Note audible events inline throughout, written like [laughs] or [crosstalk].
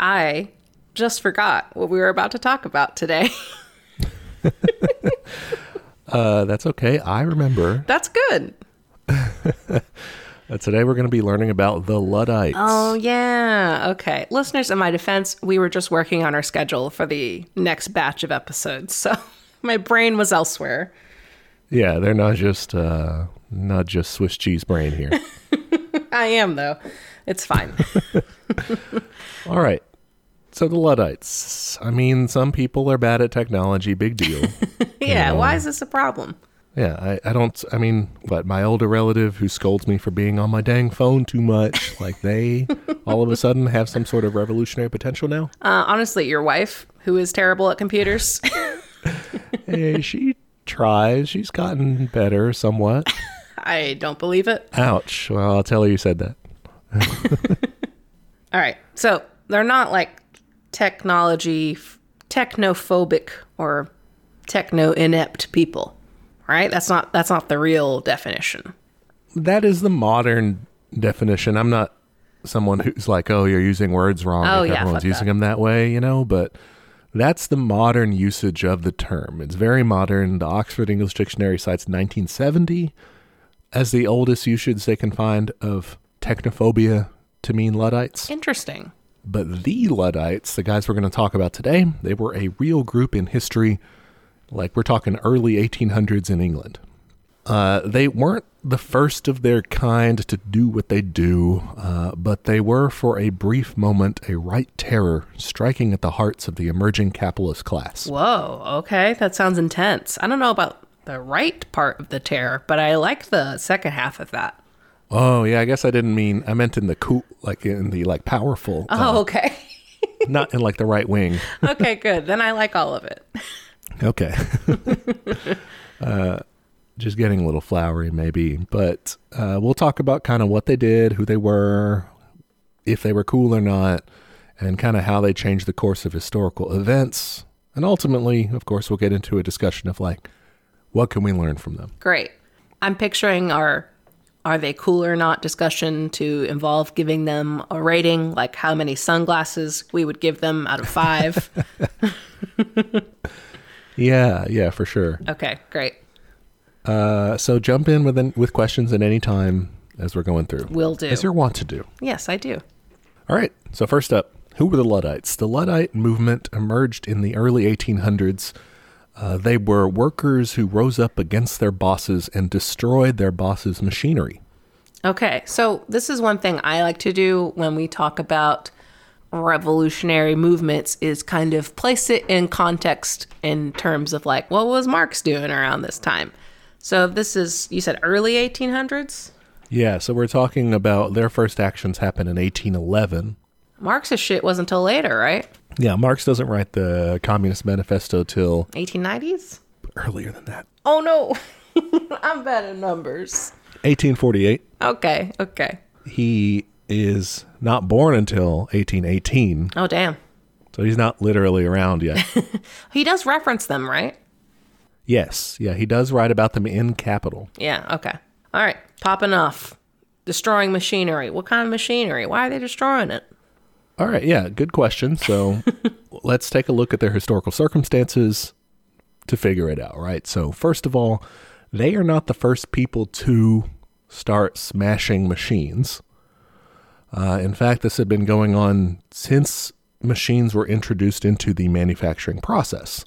I just forgot what we were about to talk about today. [laughs] Uh, that's okay. I remember. That's good. [laughs] Uh, today we're going to be learning about the Luddites. Oh, yeah. Okay. Listeners, in my defense, we were just working on our schedule for the next batch of episodes. So [laughs] my brain was elsewhere. Yeah, they're not just uh, not just Swiss cheese brain here. I am, though. It's fine. All right. So the Luddites. I mean, some people are bad at technology. Big deal. [laughs] yeah. Why is this a problem? yeah, I, I don't. I mean, what my older relative who scolds me for being on my dang phone too much. [laughs] Like they all of a sudden have some sort of revolutionary potential now. Uh, honestly, your wife, who is terrible at computers. [laughs] hey, she tries. She's gotten better somewhat. I don't believe it. Ouch. Well, I'll tell her you said that. All right. So they're not like technology, technophobic or techno inept people, right? That's not that's not the real definition. That is the modern definition. I'm not someone who's like, oh, you're using words wrong. Oh, if yeah, everyone's using that. them that way, you know. But that's the modern usage of the term. It's very modern. The Oxford English Dictionary cites 1970 as the oldest usage they can find of technophobia to mean Luddites. Interesting. But the Luddites, the guys we're going to talk about today, they were a real group in history, like we're talking early 1800s in England. Uh, they weren't the first of their kind to do what they do, uh, but they were for a brief moment a right terror striking at the hearts of the emerging capitalist class. Whoa. Okay. That sounds intense. I don't know about the right part of the terror, but I like the second half of that. Oh yeah, I guess I didn't mean I meant in the cool, like in the like powerful, uh, Oh, okay. [laughs] not in like the right wing. okay, good. Then I like all of it. Okay. [laughs] uh, just getting a little flowery, maybe. But uh, we'll talk about kind of what they did, who they were, if they were cool or not, and kind of how they changed the course of historical events. And ultimately, of course, we'll get into a discussion of like, what can we learn from them? Great. I'm picturing our are they cool or not discussion to involve giving them a rating, like how many sunglasses we would give them out of five. [laughs] Yeah, yeah, for sure. okay, great. Uh, so jump in with with questions at any time as we're going through. Will do. As you want to do. Yes, I do. All right. So first up, who were the Luddites? The Luddite movement emerged in the early 1800s. Uh, they were workers who rose up against their bosses and destroyed their bosses' machinery. Okay, so this is one thing I like to do when we talk about revolutionary movements is kind of place it in context in terms of like what was Marx doing around this time. So this is you said early 1800s? Yeah. So we're talking about their first actions happened in 1811. Marx's shit wasn't until later, right? Yeah. Marx doesn't write the Communist Manifesto till 1890s? earlier than that. Oh no. [laughs] I'm bad at numbers. 1848. Okay, okay. He is not born until 1818. Oh damn. So he's not literally around yet. [laughs] He does reference them, right? yes. Yeah. He does write about them in Capital. Yeah, okay. All right, popping off. Destroying machinery. What kind of machinery? Why are they destroying it? All right, yeah, good question. So [laughs] let's take a look at their historical circumstances to figure it out, right? So, first of all, they are not the first people to start smashing machines. Uh, in fact, this had been going on since machines were introduced into the manufacturing process.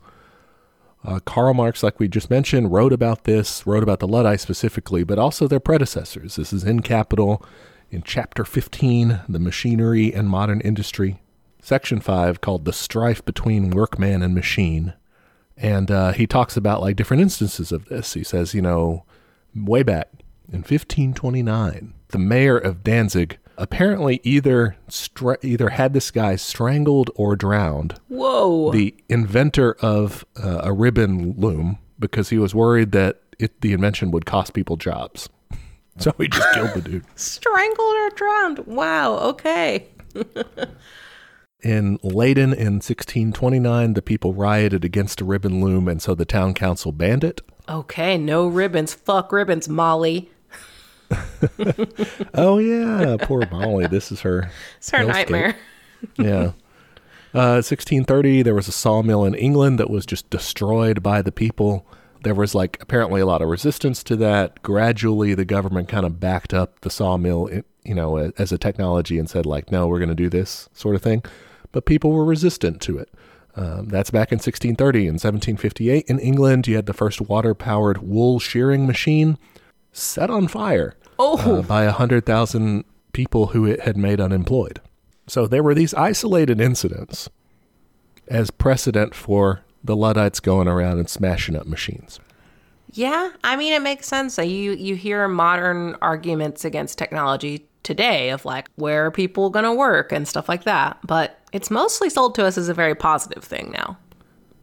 Uh, Karl Marx, like we just mentioned, wrote about this, wrote about the Luddites specifically, but also their predecessors. This is in Capital in Chapter 15, The Machinery and Modern Industry, Section 5, called The Strife Between Workman and Machine. And uh, he talks about like different instances of this. He says, you know, way back in 1529, the mayor of Danzig apparently either stra- either had this guy strangled or drowned Whoa. the inventor of uh, a ribbon loom because he was worried that it, the invention would cost people jobs. [laughs] So he just killed the dude. [laughs] Strangled or drowned. Wow, okay. In Leyden in 1629, the people rioted against a ribbon loom, and so the town council banned it. Okay, no ribbons. Fuck ribbons, Molly. [laughs] Oh, yeah, poor Molly. This is her. It's her nightmare. Yeah. Uh, 1630, there was a sawmill in England that was just destroyed by the people. There was like apparently a lot of resistance to that. Gradually, the government kind of backed up the sawmill, you know, as a technology and said like, no, we're going to do this sort of thing. But people were resistant to it. Um, that's back in 1630. In 1758, in England, you had the first water powered wool shearing machine set on fire Oh. uh, by 100,000 people who it had made unemployed. So there were these isolated incidents as precedent for the Luddites going around and smashing up machines. Yeah, I mean it makes sense. You you hear modern arguments against technology today of like where are people going to work and stuff like that, but it's mostly sold to us as a very positive thing now.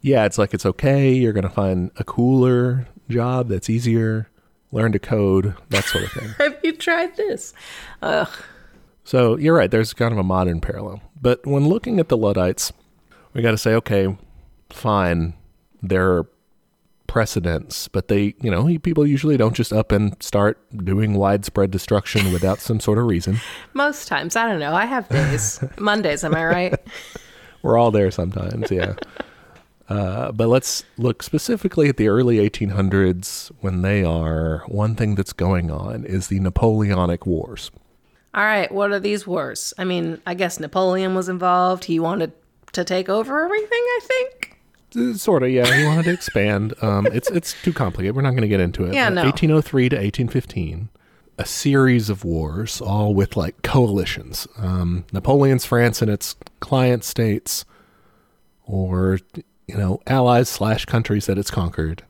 Yeah, it's like it's okay. You're going to find a cooler job that's easier, learn to code, that sort of thing. [laughs] Have you tried this? Ugh. So you're right. There's kind of a modern parallel. But when looking at the Luddites, we got to say, okay, fine, there are precedents, but they, you know, people usually don't just up and start doing widespread destruction without some sort of reason. [laughs] Most times, I don't know. I have days. [laughs] Mondays, am I right? [laughs] We're all there sometimes, yeah. Uh, but let's look specifically at the early 1800s when they are. One thing that's going on is the Napoleonic Wars. All right, what are these wars? I mean, I guess Napoleon was involved. He wanted to take over everything, I think. Uh, Sort of, yeah. He wanted to expand. [laughs] Um, it's it's too complicated. We're not going to get into it. Yeah, no. 1803 to 1815, a series of wars, all with like coalitions. Um, Napoleon's France and its client states, or you know, allies slash countries that it's conquered,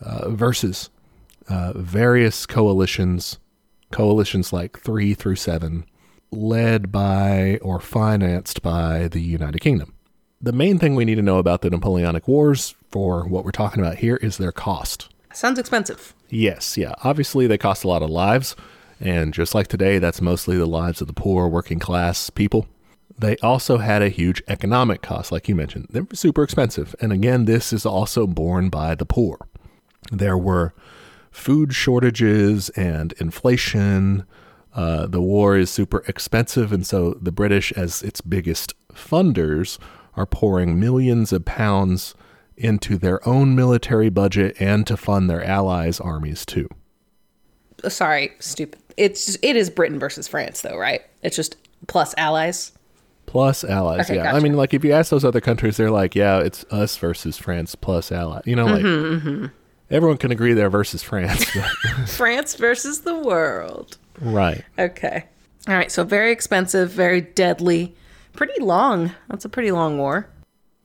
uh, versus uh, various coalitions, coalitions like three through seven, led by or financed by the United Kingdom the main thing we need to know about the Napoleonic Wars for what we're talking about here is their cost. Sounds expensive. Yes, yeah. Obviously, they cost a lot of lives. And just like today, that's mostly the lives of the poor, working class people. They also had a huge economic cost, like you mentioned. They were super expensive. And again, this is also borne by the poor. There were food shortages and inflation. Uh, the war is super expensive. And so the British, as its biggest funders, are pouring millions of pounds into their own military budget and to fund their allies' armies too. Sorry, stupid. It's it is Britain versus France though, right? It's just plus allies. Plus allies, Okay, yeah. I mean, like if you ask those other countries, they're like, yeah, it's us versus France plus allies. You know, like Mm-hmm, everyone can agree they're versus France. [laughs] France versus the world. right. Okay. All right, so very expensive, very deadly, pretty long. That's a pretty long war.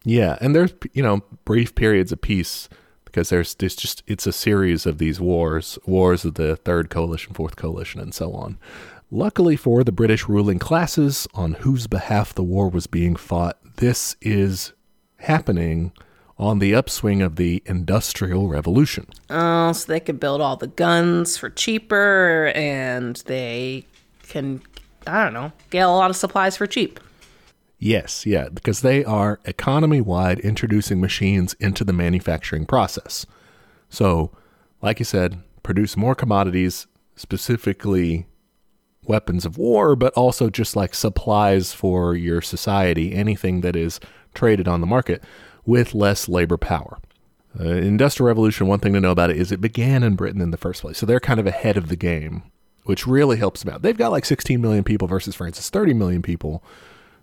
Yeah, and there's you know brief periods of peace because there's there's just it's a series of these wars, wars of the third coalition, fourth coalition, and so on. Luckily for the British ruling classes on whose behalf the war was being fought, this is happening on the upswing of the Industrial Revolution. Oh, so they could build all the guns for cheaper and they can I don't know, get a lot of supplies for cheap. Yes, yeah, because they are economy wide introducing machines into the manufacturing process. So, like you said, produce more commodities, specifically weapons of war, but also just like supplies for your society, anything that is traded on the market with less labor power. Uh, Industrial Revolution, one thing to know about it is it began in Britain in the first place. So they're kind of ahead of the game, which really helps them out. They've got like 16 million people versus France's 30 million people.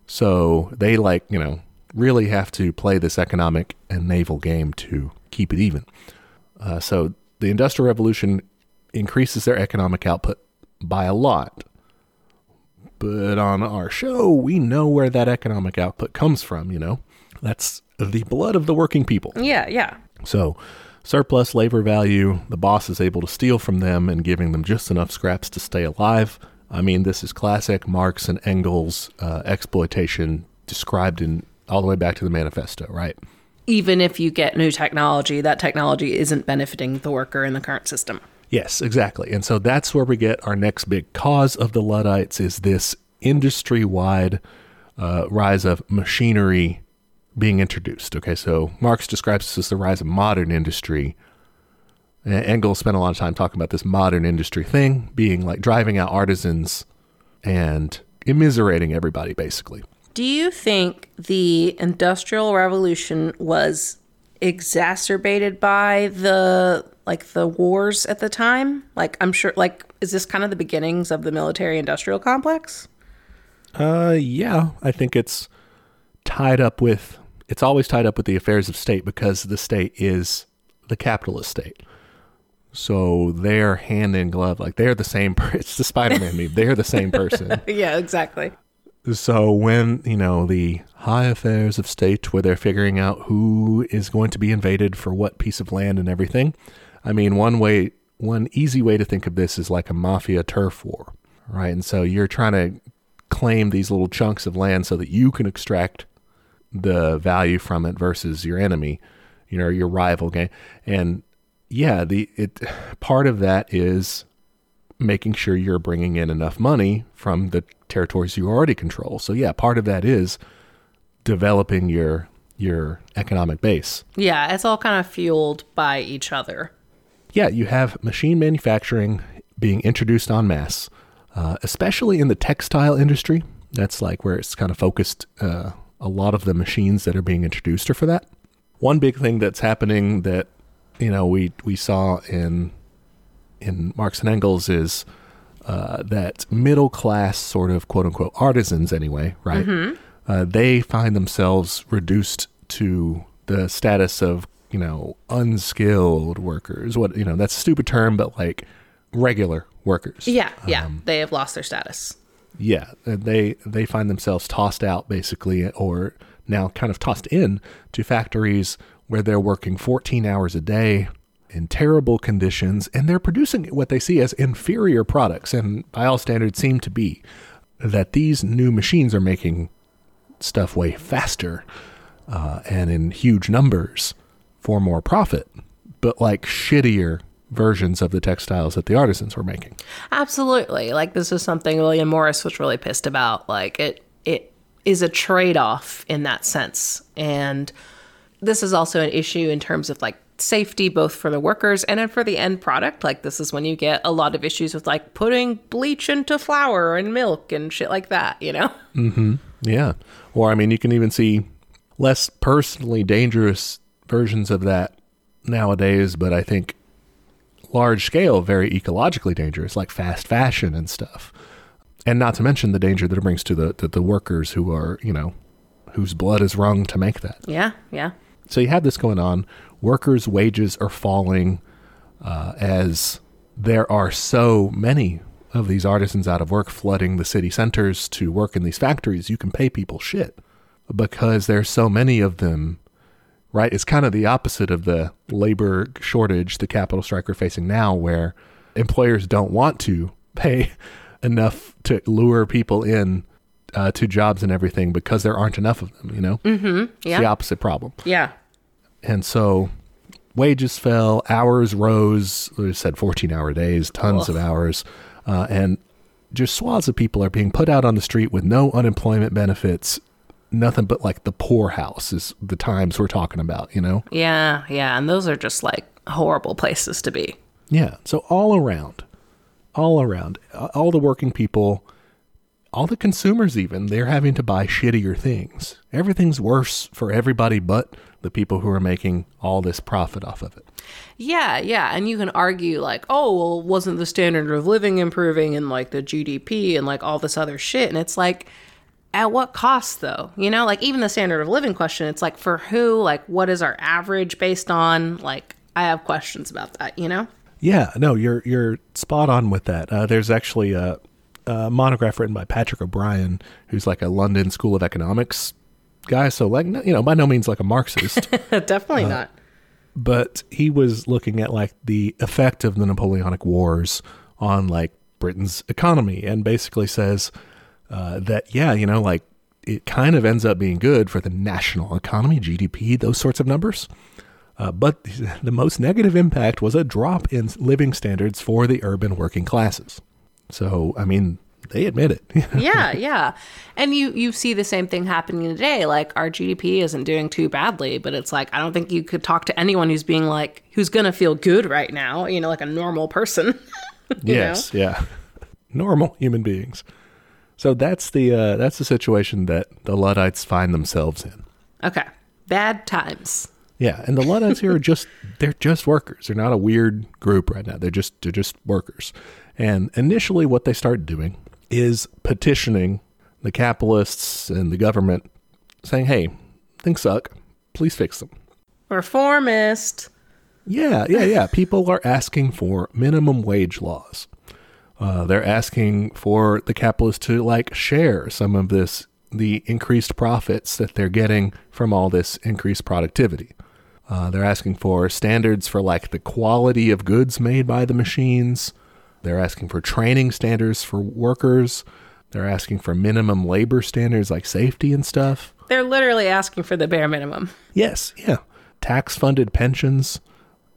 So they like, you know, really have to play this economic and naval game to keep it even. Uh, so the Industrial Revolution increases their economic output by a lot. But on our show, we know where that economic output comes from, you know? That's the blood of the working people. Yeah, yeah. So, surplus labor value, the boss is able to steal from them and giving them just enough scraps to stay alive. I mean, this is classic Marx and Engels uh, exploitation described in all the way back to the manifesto, right? Even if you get new technology, that technology isn't benefiting the worker in the current system. Yes, exactly. And so that's where we get our next big cause of the Luddites is this industry-wide uh, rise of machinery being introduced. Okay, so Marx describes this as the rise of modern industry. And Engels spent a lot of time talking about this modern industry thing being like driving out artisans and immiserating everybody, basically. Do you think the Industrial Revolution was exacerbated by the like the wars at the time? Like I'm sure like is this kind of the beginnings of the military industrial complex? Uh, yeah, I think it's tied up with. It's always tied up with the affairs of state because the state is the capitalist state. So they're hand in glove, like they're the same. Per- [laughs] it's the Spider-Man meme. They're the same person. [laughs] yeah, exactly. So when you know the high affairs of state, where they're figuring out who is going to be invaded for what piece of land and everything, I mean, one way, one easy way to think of this is like a mafia turf war, right? And so you're trying to claim these little chunks of land so that you can extract the value from it versus your enemy, you know, your rival game. And yeah, the it part of that is making sure you're bringing in enough money from the territories you already control. So yeah, part of that is developing your your economic base. Yeah, it's all kind of fueled by each other. Yeah, you have machine manufacturing being introduced en masse, uh, especially in the textile industry. That's like where it's kind of focused. Uh, a lot of the machines that are being introduced are for that. One big thing that's happening that you know we we saw in in Marx and Engels is uh, that middle class sort of quote unquote artisans anyway, right? Mm-hmm. Uh, they find themselves reduced to the status of you know unskilled workers. What you know that's a stupid term, but like regular workers. Yeah, yeah, um, they have lost their status. Yeah, they they find themselves tossed out basically, or now kind of tossed in to factories where they're working 14 hours a day in terrible conditions and they're producing what they see as inferior products. And by all standards seem to be that these new machines are making stuff way faster uh, and in huge numbers for more profit but like shittier versions of the textiles that the artisans were making. Absolutely. Like this is something william morris was really pissed about. Like it it is a trade-off in that sense. And this is also an issue in terms of like safety both for the workers and then for the end product. Like this is when you get a lot of issues with like putting bleach into flour and milk and shit like that you know? Mm-hmm. Yeah. Or i mean you can even see less personally dangerous versions of that nowadays but i think large scale very ecologically dangerous like fast fashion and stuff. And not to mention the danger that it brings to the, the, the workers who are you know whose blood is wrung to make that. Yeah yeah so you have this going on. Workers' wages are falling uh, as there are so many of these artisans out of work flooding the city centers to work in these factories. You can pay people shit because there's so many of them. Right? It's kind of the opposite of the labor shortage the capital strike are facing now, where employers don't want to pay [laughs] enough to lure people in uh, to jobs and everything because there aren't enough of them. You know, mm-hmm. yeah. the opposite problem. Yeah, and so wages fell, hours rose. We said fourteen hour days, tons Ugh. of hours, uh, and just swaths of people are being put out on the street with no unemployment benefits. Nothing but like the poorhouse is the times we're talking about, you know? Yeah, yeah. And those are just like horrible places to be. Yeah. So all around, all around, all the working people all the consumers even they're having to buy shittier things. Everything's worse for everybody but the people who are making all this profit off of it. Yeah yeah and you can argue like oh well wasn't the standard of living improving and like the gdp and like all this other shit? And it's like at what cost though? You know like even the standard of living question it's like for who? Like what is our average based on? Like i have questions about that you know? Yeah no you're you're spot on with that. Uh, there's actually a a monograph written by Patrick O'Brien, who's like a London School of Economics guy. So, like, you know, by no means like a Marxist. [laughs] Definitely uh, not. But he was looking at like the effect of the Napoleonic Wars on like Britain's economy and basically says uh, that, yeah, you know, like it kind of ends up being good for the national economy, GDP, those sorts of numbers. Uh, but [laughs] the most negative impact was a drop in living standards for the urban working classes. So, I mean, they admit it. [laughs] yeah, yeah. And you you see the same thing happening today. Like our GDP isn't doing too badly, but it's like I don't think you could talk to anyone who's being like who's going to feel good right now, you know, like a normal person. [laughs] yes, know? yeah. [laughs] Normal human beings. So that's the uh, that's the situation that the Luddites find themselves in. Okay. Bad times. Yeah, and the Luddites here are just they're just workers. They're not a weird group right now. They're just they're just workers. And initially what they start doing is petitioning the capitalists and the government saying, "Hey, things suck. Please fix them." Reformist. Yeah, yeah, yeah. People are asking for minimum wage laws. Uh, they're asking for the capitalists to like share some of this, the increased profits that they're getting from all this increased productivity. Uh, they're asking for standards for like the quality of goods made by the machines. They're asking for training standards for workers. They're asking for minimum labor standards like safety and stuff. They're literally asking for the bare minimum. Yes, yeah. Tax funded pensions.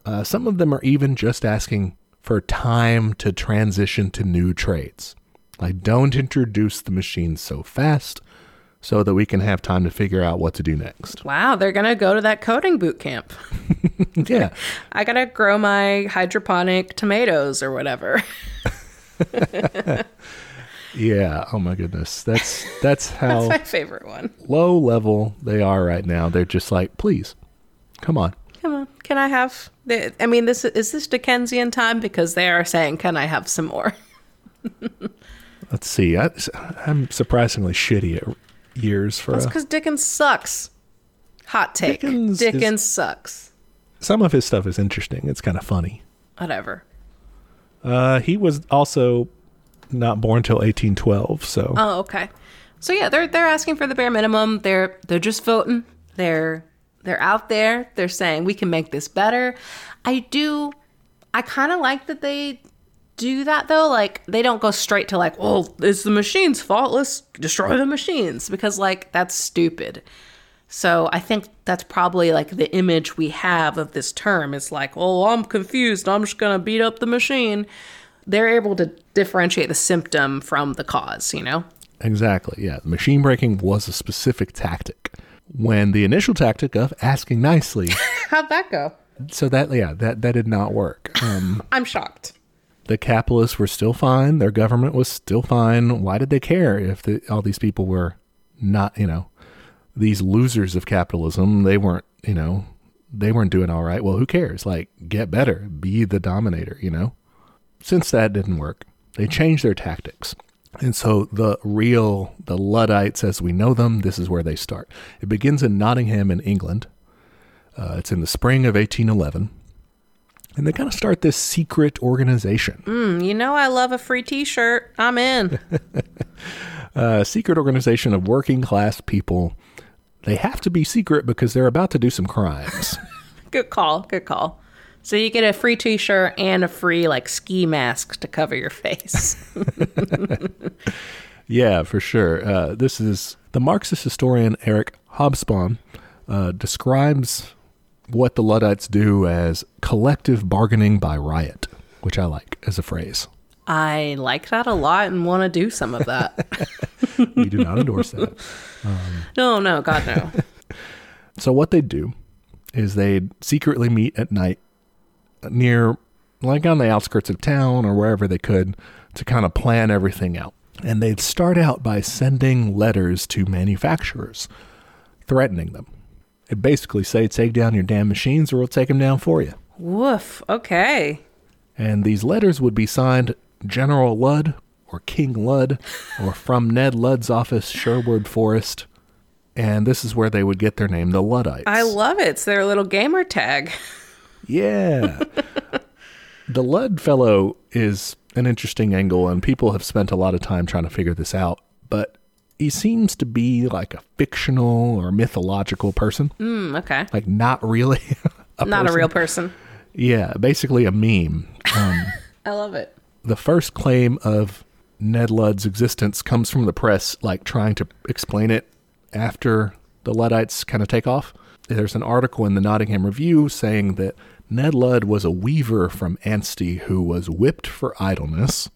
Uh, some of them are even just asking for time to transition to new trades. Like, don't introduce the machines so fast so that we can have time to figure out what to do next. Wow, they're going to go to that coding boot camp. [laughs] yeah. [laughs] I got to grow my hydroponic tomatoes or whatever. [laughs] Yeah. Oh my goodness. That's that's how That's my favorite one. low level they are right now. They're just like, please, come on. Come on. Can I have the, I mean this is this Dickensian time because they are saying can I have some more? Let's see. I, I'm surprisingly shitty at years for That's cuz Dickens sucks. Hot take. Dickens Dickens, is- sucks. some of his stuff is interesting. It's kind of funny. Whatever. Uh, he was also not born till 1812, so Oh, okay. So yeah, they're they're asking for the bare minimum. They're they're just voting. They're they're out there. They're saying we can make this better. I do I kind of like that they do that though. Like they don't go straight to like, "Well, it's the machine's fault. Let's destroy the machines." Because like that's stupid. So I think that's probably like the image we have of this term is like, "Oh, I'm confused. I'm just to beat up the machine." They're able to differentiate the symptom from the cause, you know? exactly. Yeah, machine breaking was a specific tactic. When the initial tactic of asking nicely, [laughs] How'd that go? so that yeah, that that did not work. Um, [laughs] I'm shocked. The capitalists were still fine. Their government was still fine. Why did they care if the, all these people were not, you know, these losers of capitalism? They weren't, you know, they weren't doing all right. Well, who cares? Like, get better, be the dominator, you know? Since that didn't work, they changed their tactics. And so the real, the Luddites as we know them, this is where they start. It begins in Nottingham in England. Uh, it's in the spring of 1811. And they kind of start this secret organization. Mm, you know, I love a free t shirt. I'm in. [laughs] a secret organization of working class people. They have to be secret because they're about to do some crimes. [laughs] good call. Good call. So you get a free t shirt and a free, like, ski mask to cover your face. [laughs] yeah, for sure. Uh, this is the Marxist historian Eric Hobsbawm uh, describes what the Luddites do as collective bargaining by riot, which I like as a phrase. I like that a lot and want to do some of that. [laughs] We do not endorse that. [laughs] no, no, God, no. [laughs] So what they do is they secretly meet at night near like on the outskirts of town or wherever they could to kind of plan everything out. And they'd start out by sending letters to manufacturers threatening them. It basically say take down your damn machines or we'll take them down for you. Woof. Okay. And these letters would be signed General Ludd or King Ludd or from Ned Ludd's office, Sherwood Forest. And this is where they would get their name, the Luddites. I love it. It's their little gamer tag. Yeah. [laughs] the Ludd fellow is an interesting angle, and people have spent a lot of time trying to figure this out. But he seems to be like a fictional or mythological person, Mm, okay. like not really [laughs] a Not a real person. Yeah, basically a meme. Um, [laughs] I love it. the first claim of Ned Ludd's existence comes from the press, like trying to explain it after the Luddites kind of take off. There's an article in the Nottingham Review saying that Ned Ludd was a weaver from Anstey who was whipped for idleness,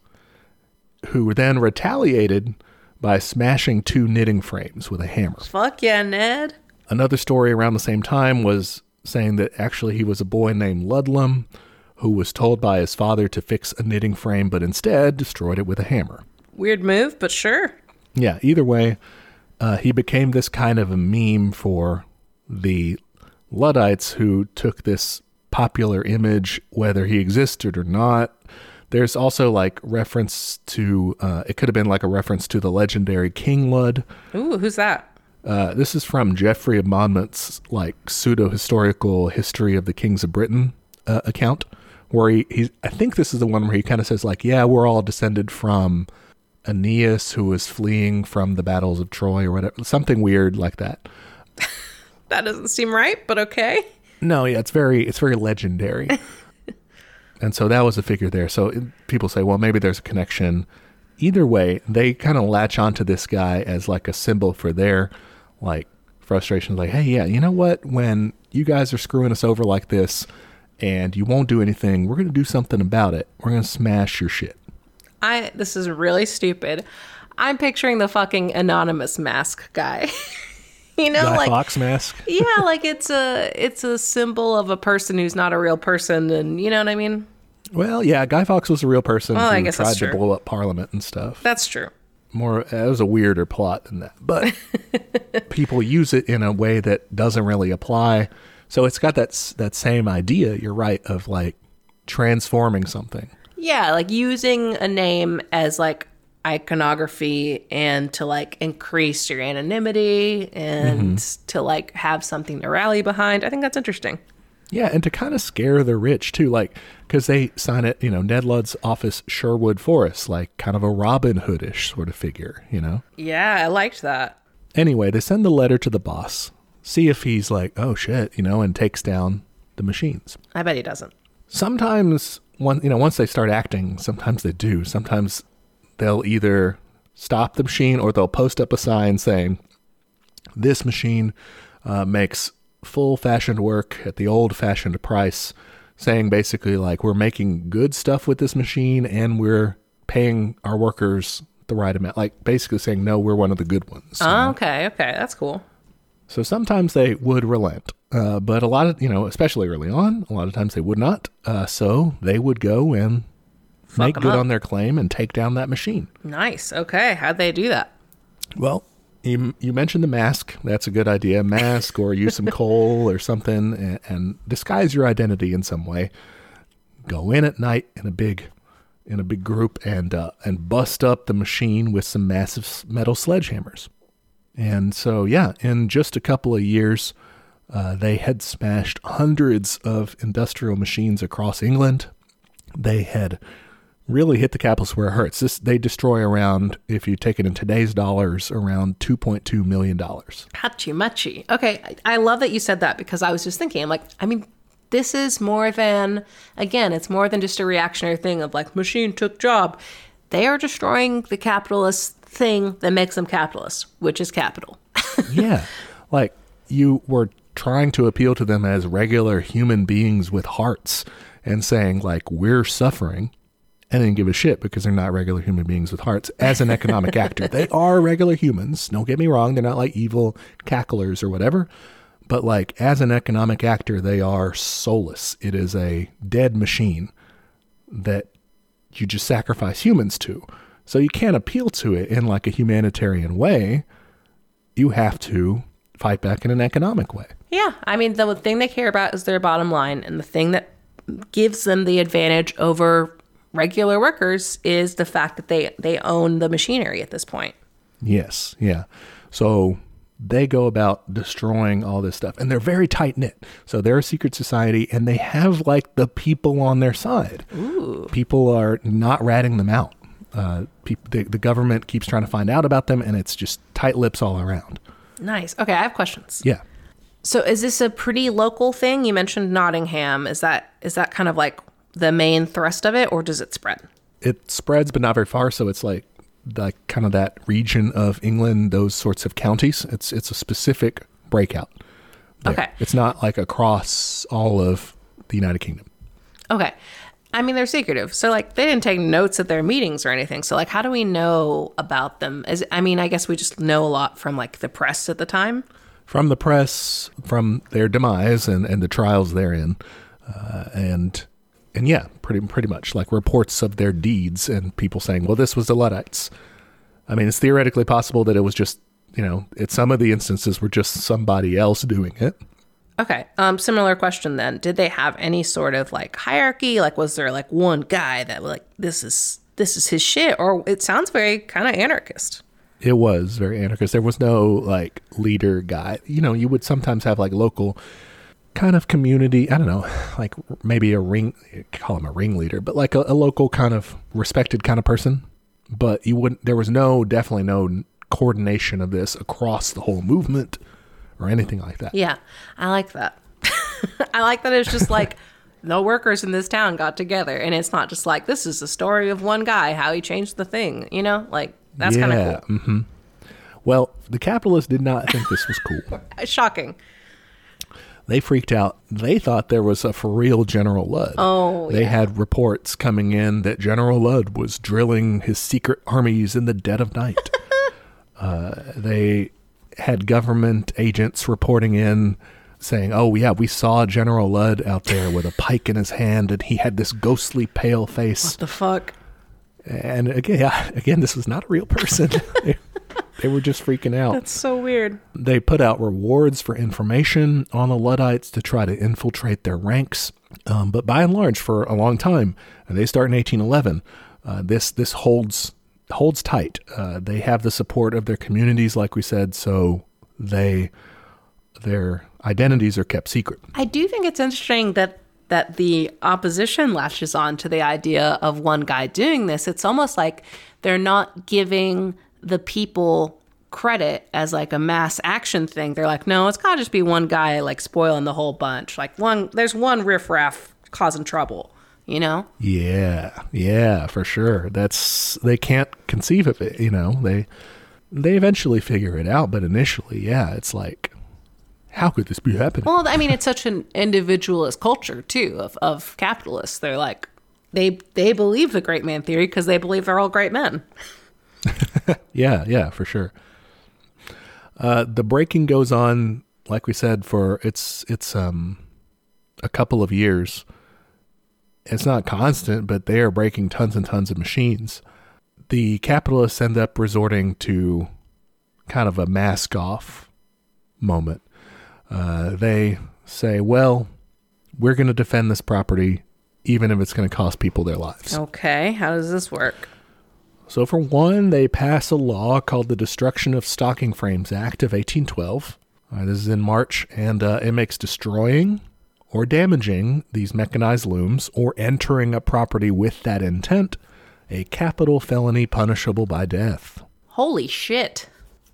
who then retaliated by smashing two knitting frames with a hammer. Fuck yeah, Ned. Another story around the same time was saying that actually he was a boy named Ludlam who was told by his father to fix a knitting frame but instead destroyed it with a hammer. Weird move, but sure. Yeah, either way, uh, he became this kind of a meme for the Luddites who took this popular image, whether he existed or not. There's also like reference to, uh, it could have been like a reference to the legendary King Lud. Ooh, who's that? Uh, this is from Geoffrey of Monmouth's like pseudo historical history of the kings of Britain uh, account, where he, he, I think this is the one where he kind of says like, yeah, we're all descended from Aeneas who was fleeing from the battles of Troy or whatever, something weird like that. [laughs] That doesn't seem right, but okay. No, yeah, it's very it's very legendary. [laughs] and so that was a figure there. So it- people say, well, maybe there's a connection. Either way, they kind of latch onto this guy as like a symbol for their like frustrations. Like, hey, yeah, you know what? When you guys are screwing us over like this, and you won't do anything, we're gonna do something about it. We're gonna smash your shit. I this is really stupid. I'm picturing the fucking anonymous mask guy. [laughs] you know, Guy like Fawkes mask. yeah, like it's a it's a symbol of a person who's not a real person, and you know what I mean. Well, yeah, Guy Fawkes was a real person Well, who tried to blow up Parliament and stuff. That's true. more uh, it was a weirder plot than that but [laughs] people use it in a way that doesn't really apply so it's got that that same idea you're right of like transforming something Yeah, like using a name as like iconography and to like increase your anonymity and mm-hmm. to like have something to rally behind. I think that's interesting. Yeah and to kind of scare the rich too like because they sign it you know ned ludd's office sherwood forest like kind of a robin hoodish sort of figure you know Yeah, I liked that. anyway they send the letter to the boss see if he's like oh shit you know and takes down the machines I bet he doesn't. sometimes one you know once they start acting sometimes they do sometimes they'll either stop the machine or they'll post up a sign saying this machine uh, makes full fashioned work at the old fashioned price saying basically like we're making good stuff with this machine and we're paying our workers the right amount like basically saying no we're one of the good ones? Oh, okay, okay, that's cool. So sometimes they would relent, uh, but a lot of you know, especially early on, a lot of times they would not. Uh, so they would go and make good up. on their claim and take down that machine. Nice. Okay, how'd they do that? Well, you you mentioned the mask. That's a good idea. [laughs] Mask or use some coal or something and, and disguise your identity in some way. Go in at night in a big in a big group and uh, and bust up the machine with some massive metal sledgehammers. And so, yeah, in just a couple of years, uh, they had smashed hundreds of industrial machines across England. They had really hit the capitals where it hurts. This they destroy around, if you take it in today's dollars, around two point two million dollars. Hachi machi. Okay, I I love that you said that because I was just thinking, I'm like, I mean, this is more than, again, it's more than just a reactionary thing of like, machine took job. They are destroying the capitalist thing that makes them capitalists, which is capital. [laughs] yeah, like you were trying to appeal to them as regular human beings with hearts and saying like we're suffering and then give a shit because they're not regular human beings with hearts as an economic [laughs] actor. They are regular humans. Don't get me wrong. They're not like evil cacklers or whatever. But like as an economic actor, they are soulless. It is a dead machine that you just sacrifice humans to. So you can't appeal to it in like a humanitarian way. You have to fight back in an economic way. Yeah, I mean, the thing they care about is their bottom line, and the thing that gives them the advantage over regular workers is the fact that they they own the machinery at this point. Yes, yeah. So they go about destroying all this stuff, and they're very tight knit. So they're a secret society, and they have like the people on their side. Ooh, People are not ratting them out. Uh, peop the, the government keeps trying to find out about them, and it's just tight lips all around. nice. Okay, I have questions. Yeah. So, is this a pretty local thing? You mentioned Nottingham. Is that is that kind of like the main thrust of it, or does it spread? it spreads but not very far so it's like like kind of that region of England those sorts of counties it's it's a specific breakout there. Okay. it's not like across all of the United Kingdom Okay. I mean, they're secretive. So, like, they didn't take notes at their meetings or anything. So, like, how do we know about them? Is I mean, I guess we just know a lot from like the press at the time. from the press from their demise and, and the trials therein uh, and and yeah pretty pretty much like reports of their deeds and people saying well this was the Luddites I mean, it's theoretically possible that it was just, you know, at some of the instances were just somebody else doing it. Okay. Um, similar question then. Did they have any sort of like hierarchy? Like, was there like one guy that like this is this is his shit? Or it sounds very kind of anarchist. It was very anarchist. There was no like leader guy. You know, you would sometimes have like local kind of community. I don't know, [sighs] like maybe a ring, call him a ringleader, but like a, a local kind of respected kind of person. But you wouldn't. There was no definitely no coordination of this across the whole movement or anything like that. Yeah, I like that. [laughs] I like that it's just [laughs] like the workers in this town got together, and it's not just like this is the story of one guy how he changed the thing. You know, like that's kind of cool. Mm-hmm. Well, the capitalists did not think this was cool. [laughs] Shocking. They freaked out. They thought there was a for real General Ludd. Oh, they yeah. had reports coming in that General Ludd was drilling his secret armies in the dead of night. [laughs] uh, they had government agents reporting in saying, "Oh yeah, we saw General Ludd out there with a pike in his hand, and he had this ghostly pale face." What the fuck? And again, yeah, [laughs] again, this was not a real person. [laughs] they, they were just freaking out. That's so weird. They put out rewards for information on the Luddites to try to infiltrate their ranks. Um, but by and large, for a long time, and they start in 1811, uh, this this holds holds tight. Uh, they have the support of their communities, like we said, so they their identities are kept secret. I do think it's interesting that that the opposition latches on to the idea of one guy doing this. It's almost like they're not giving the people credit as like a mass action thing. They're like, no, it's gotta just be one guy like spoiling the whole bunch. Like one there's one riffraff causing trouble, you know? Yeah, yeah, for sure. That's they can't conceive of it. You know, they they eventually figure it out, but initially, yeah, it's like, how could this be happening? Well, I mean, it's such an individualist culture too of, of capitalists. They're like, they they believe the great man theory because they believe they're all great men. [laughs] [laughs] Yeah, yeah, for sure. Uh, the breaking goes on, like we said, for it's it's um a couple of years. It's not constant, but they are breaking tons and tons of machines. The capitalists end up resorting to kind of a mask off moment. Uh, they say, "Well, we're going to defend this property, even if it's going to cost people their lives." Okay, how does this work? So, for one, they pass a law called the Destruction of Stocking Frames Act of 1812. Uh, this is in March, and uh, it makes destroying or damaging these mechanized looms or entering a property with that intent a capital felony punishable by death. Holy shit.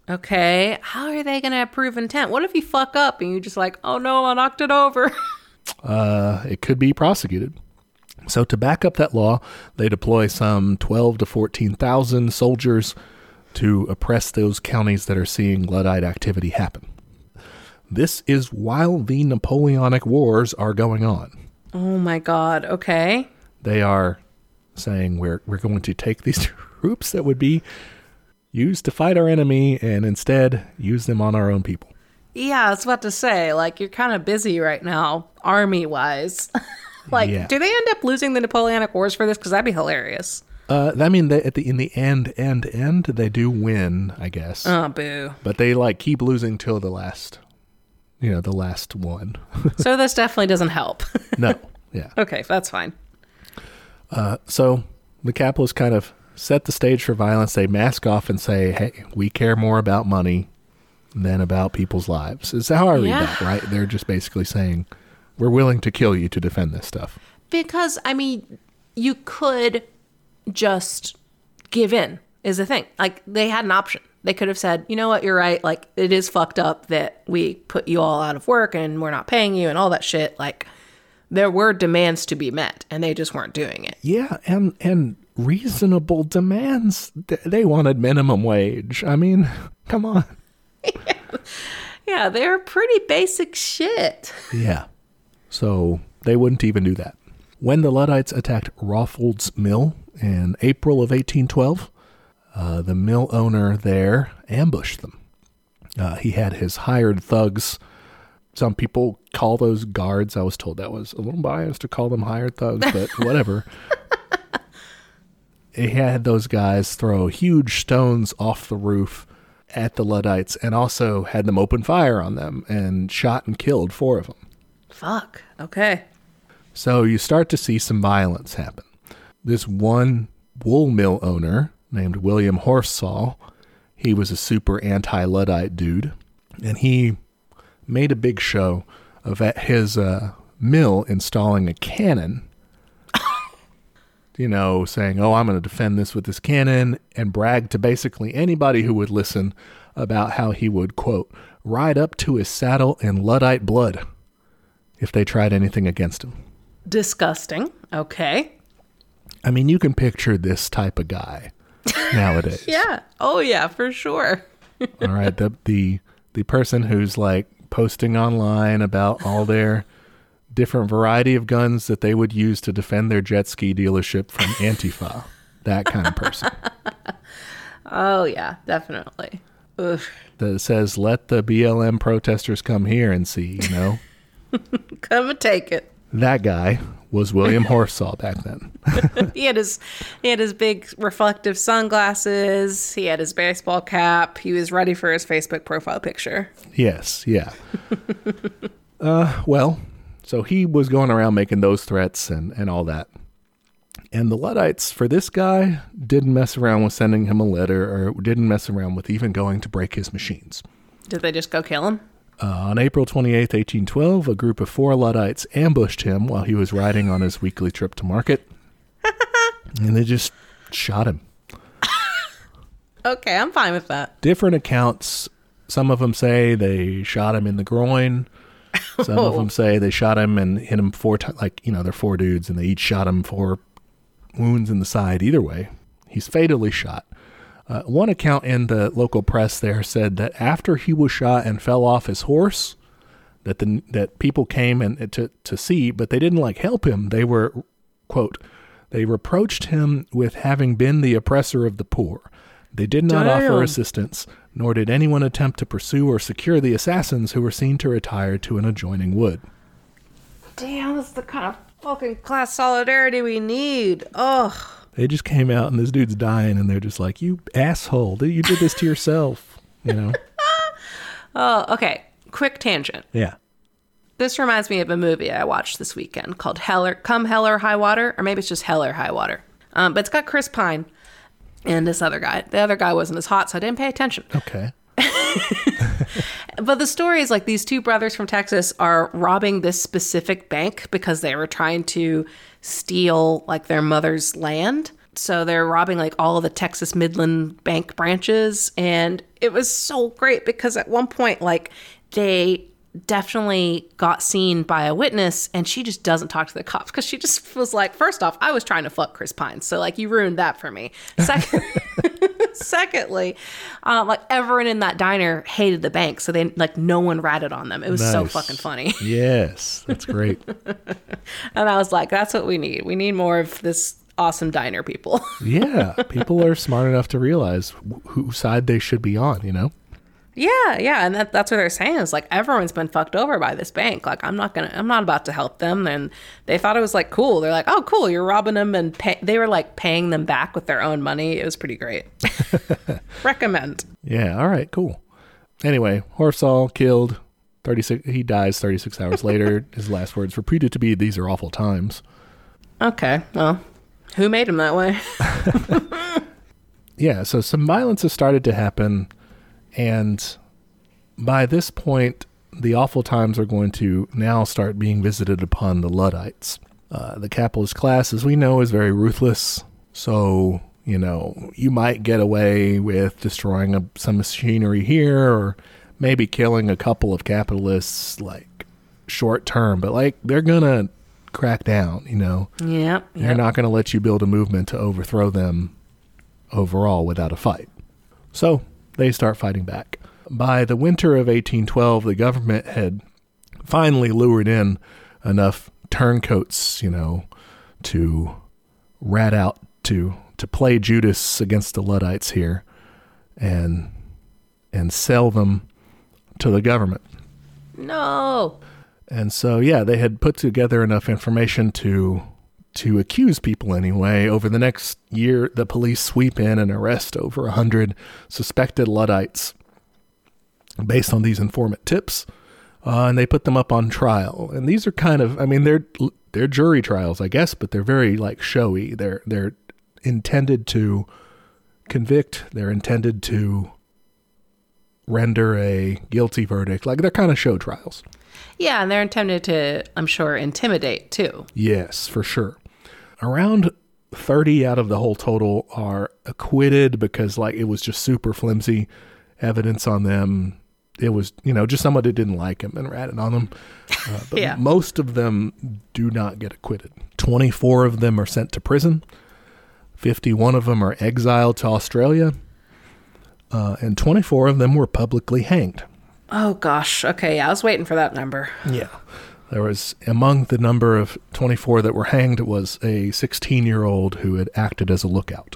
Okay, how are they going to approve intent? What if you fuck up and you're just like, oh no, I knocked it over? [laughs] Uh, it could be prosecuted. So, to back up that law, they deploy some 12 to 14,000 soldiers to oppress those counties that are seeing Luddite activity happen. This is while the Napoleonic Wars are going on. oh my god, okay. They are saying we're, we're going to take these [laughs] troops that would be used to fight our enemy and instead use them on our own people. Yeah, I was about to say, like, you're kind of busy right now, army wise. [laughs] like, Yeah. do they end up losing the Napoleonic Wars for this? Because that'd be hilarious. Uh, I mean, they, at the in the end, end, end, they do win, I guess. Oh, boo. but they like keep losing till the last you know the last one [laughs] so this definitely doesn't help. [laughs] no yeah okay, that's fine. uh, so the capitalists kind of set the stage for violence they mask off and say hey we care more about money than about people's lives is how i read Yeah. that right they're just basically saying we're willing to kill you to defend this stuff Because, I mean, you could just give in, is the thing. Like, they had an option. They could have said, you know what, you're right. Like, it is fucked up that we put you all out of work and we're not paying you and all that shit. Like, there were demands to be met and they just weren't doing it. yeah and and reasonable demands they wanted minimum wage i mean [laughs] come on [laughs] Yeah, they're pretty basic shit. Yeah. So they wouldn't even do that. When the Luddites attacked Rawfolds mill in April of 1812, uh, the mill owner there ambushed them. Uh, he had his hired thugs. Some people call those guards. I was told that was a little biased to call them hired thugs, but [laughs] whatever. he had those guys throw huge stones off the roof at the Luddites and also had them open fire on them and shot and killed four of them. Fuck. Okay. So you start to see some violence happen. This one wool mill owner named William Horsfall, he was a super anti Luddite dude, and he made a big show of at his uh, mill installing a cannon. you know, saying, "Oh, I'm going to defend this with this cannon," and brag to basically anybody who would listen about how he would quote ride up to his saddle in Luddite blood if they tried anything against him. Disgusting. Okay. I mean, you can picture this type of guy [laughs] nowadays. Yeah. Oh yeah, for sure. [laughs] All right, the the the person who's like posting online about all their different variety of guns that they would use to defend their jet ski dealership from [laughs] Antifa. that kind of person. Oh yeah, definitely. Ugh. That says, "Let the BLM protesters come here and see." You know, [laughs] Come and take it. that guy was William [laughs] Horsfall back then. [laughs] He had his he had his big reflective sunglasses. He had his baseball cap. He was ready for his Facebook profile picture. Yes, yeah. uh, well, so he was going around making those threats and, and all that. And the Luddites, for this guy, didn't mess around with sending him a letter or didn't mess around with even going to break his machines. Did they just go kill him? Uh, on April 28th, 1812, a group of four Luddites ambushed him while he was riding on his [laughs] weekly trip to market. [laughs] and they just shot him. Okay, I'm fine with that. different accounts. Some of them say they shot him in the groin. Some of [laughs] them say they shot him and hit him four times. Like you know, they're four dudes, and they each shot him four wounds in the side. Either way, he's fatally shot. Uh, one account in the local press there said that after he was shot and fell off his horse, that the that people came and to to see, but they didn't like help him. They were quote, they reproached him with having been the oppressor of the poor. They did not offer assistance, nor did anyone attempt to pursue or secure the assassins who were seen to retire to an adjoining wood. Damn, that's the kind of fucking class solidarity we need. Ugh. They just came out and this dude's dying, and they're just like, "You asshole! You did this to yourself." You know? [laughs] Oh, okay. Quick tangent. yeah. This reminds me of a movie I watched this weekend called Heller, Come Hell or High Water, or maybe it's just Hell or High Water. Um, but it's got Chris Pine and this other guy. The other guy wasn't as hot, so I didn't pay attention. Okay. [laughs] [laughs] But the story is like these two brothers from Texas are robbing this specific bank because they were trying to steal like their mother's land. So they're robbing like all of the Texas Midland bank branches. And it was so great because at one point, like, they definitely got seen by a witness and she just doesn't talk to the cops because she just [laughs] was like, first off, I was trying to fuck Chris Pine. So, like, you ruined that for me. Second, [laughs] secondly, uh, like, everyone in that diner hated the bank. So, they, like, no one ratted on them. It was so fucking funny. Yes, that's great. [laughs] And I was like, that's what we need. We need more of this awesome diner people. yeah, people are smart enough to realize wh- whose side they should be on. You know. Yeah, yeah. And that, that's what they're saying is like, everyone's been fucked over by this bank. Like, I'm not going to, I'm not about to help them. And they thought it was like cool. They're like, oh, cool. You're robbing them. And pay, they were like paying them back with their own money. It was pretty great. [laughs] Recommend. Yeah. All right. Cool. Anyway, Horsfall killed. Thirty six. He dies thirty six hours [laughs] later. His last words repeated to be, "These are awful times." Okay. Well, who made him that way? [laughs] Yeah. So some violence has started to happen, and by this point, the awful times are going to now start being visited upon the Luddites. Uh, the capitalist class, as we know, is very ruthless. So you know you might get away with destroying a, some machinery here, or maybe killing a couple of capitalists, like short term. But like they're gonna crack down. You know. Yep. They're yep. not going to let you build a movement to overthrow them overall without a fight. So they start fighting back. By the winter of 1812, the government had finally lured in enough turncoats, you know, to rat out to to play Judas against the Luddites here, and and sell them to the government. No. And so, yeah, they had put together enough information to to accuse people anyway. Over the next year, the police sweep in and arrest over 100 suspected Luddites based on these informant tips. Uh, and they put them up on trial. And these are kind of, I mean, they're they're jury trials, I guess, but they're very like showy. They're they're intended to convict. They're intended to render a guilty verdict. Like they're kind of show trials. Yeah, and they're intended to, I'm sure, intimidate too. Yes, for sure. Around 30 out of the whole total are acquitted because like it was just super flimsy evidence on them. It was, you know, just somebody didn't like him and ratted on them. Uh, [laughs] but Yeah. most of them do not get acquitted. 24 of them are sent to prison. 51 of them are exiled to Australia. Uh, and 24 of them were publicly hanged. Oh gosh. Okay, yeah, I was waiting for that number. Yeah. There was among the number of 24 that were hanged was a 16 year old who had acted as a lookout.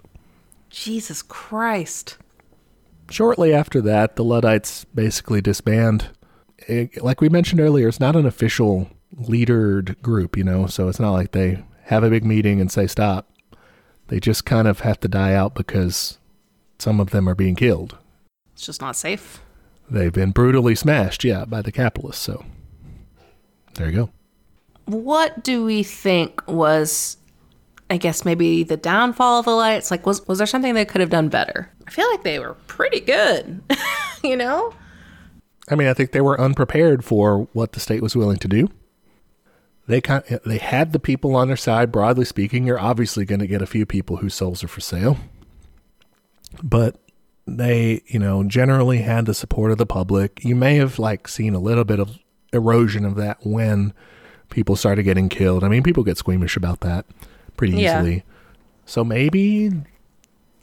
Jesus Christ. Shortly after that, the Luddites basically disband. It- like we mentioned earlier, it's not an official leadered group, you know, so it's not like they have a big meeting and say stop. They just kind of have to die out because some of them are being killed. It's just not safe. They've been brutally smashed, yeah, by the capitalists, so there you go. What do we think was I guess maybe the downfall of the lights? Like was was there something they could have done better? I feel like they were pretty good. [laughs] you know? I mean, I think they were unprepared for what the state was willing to do. They kind they had the people on their side. Broadly speaking, you're obviously going to get a few people whose souls are for sale, but they, you know, generally had the support of the public. You may have like seen a little bit of erosion of that when people started getting killed. I mean, people get squeamish about that pretty easily. Yeah. So maybe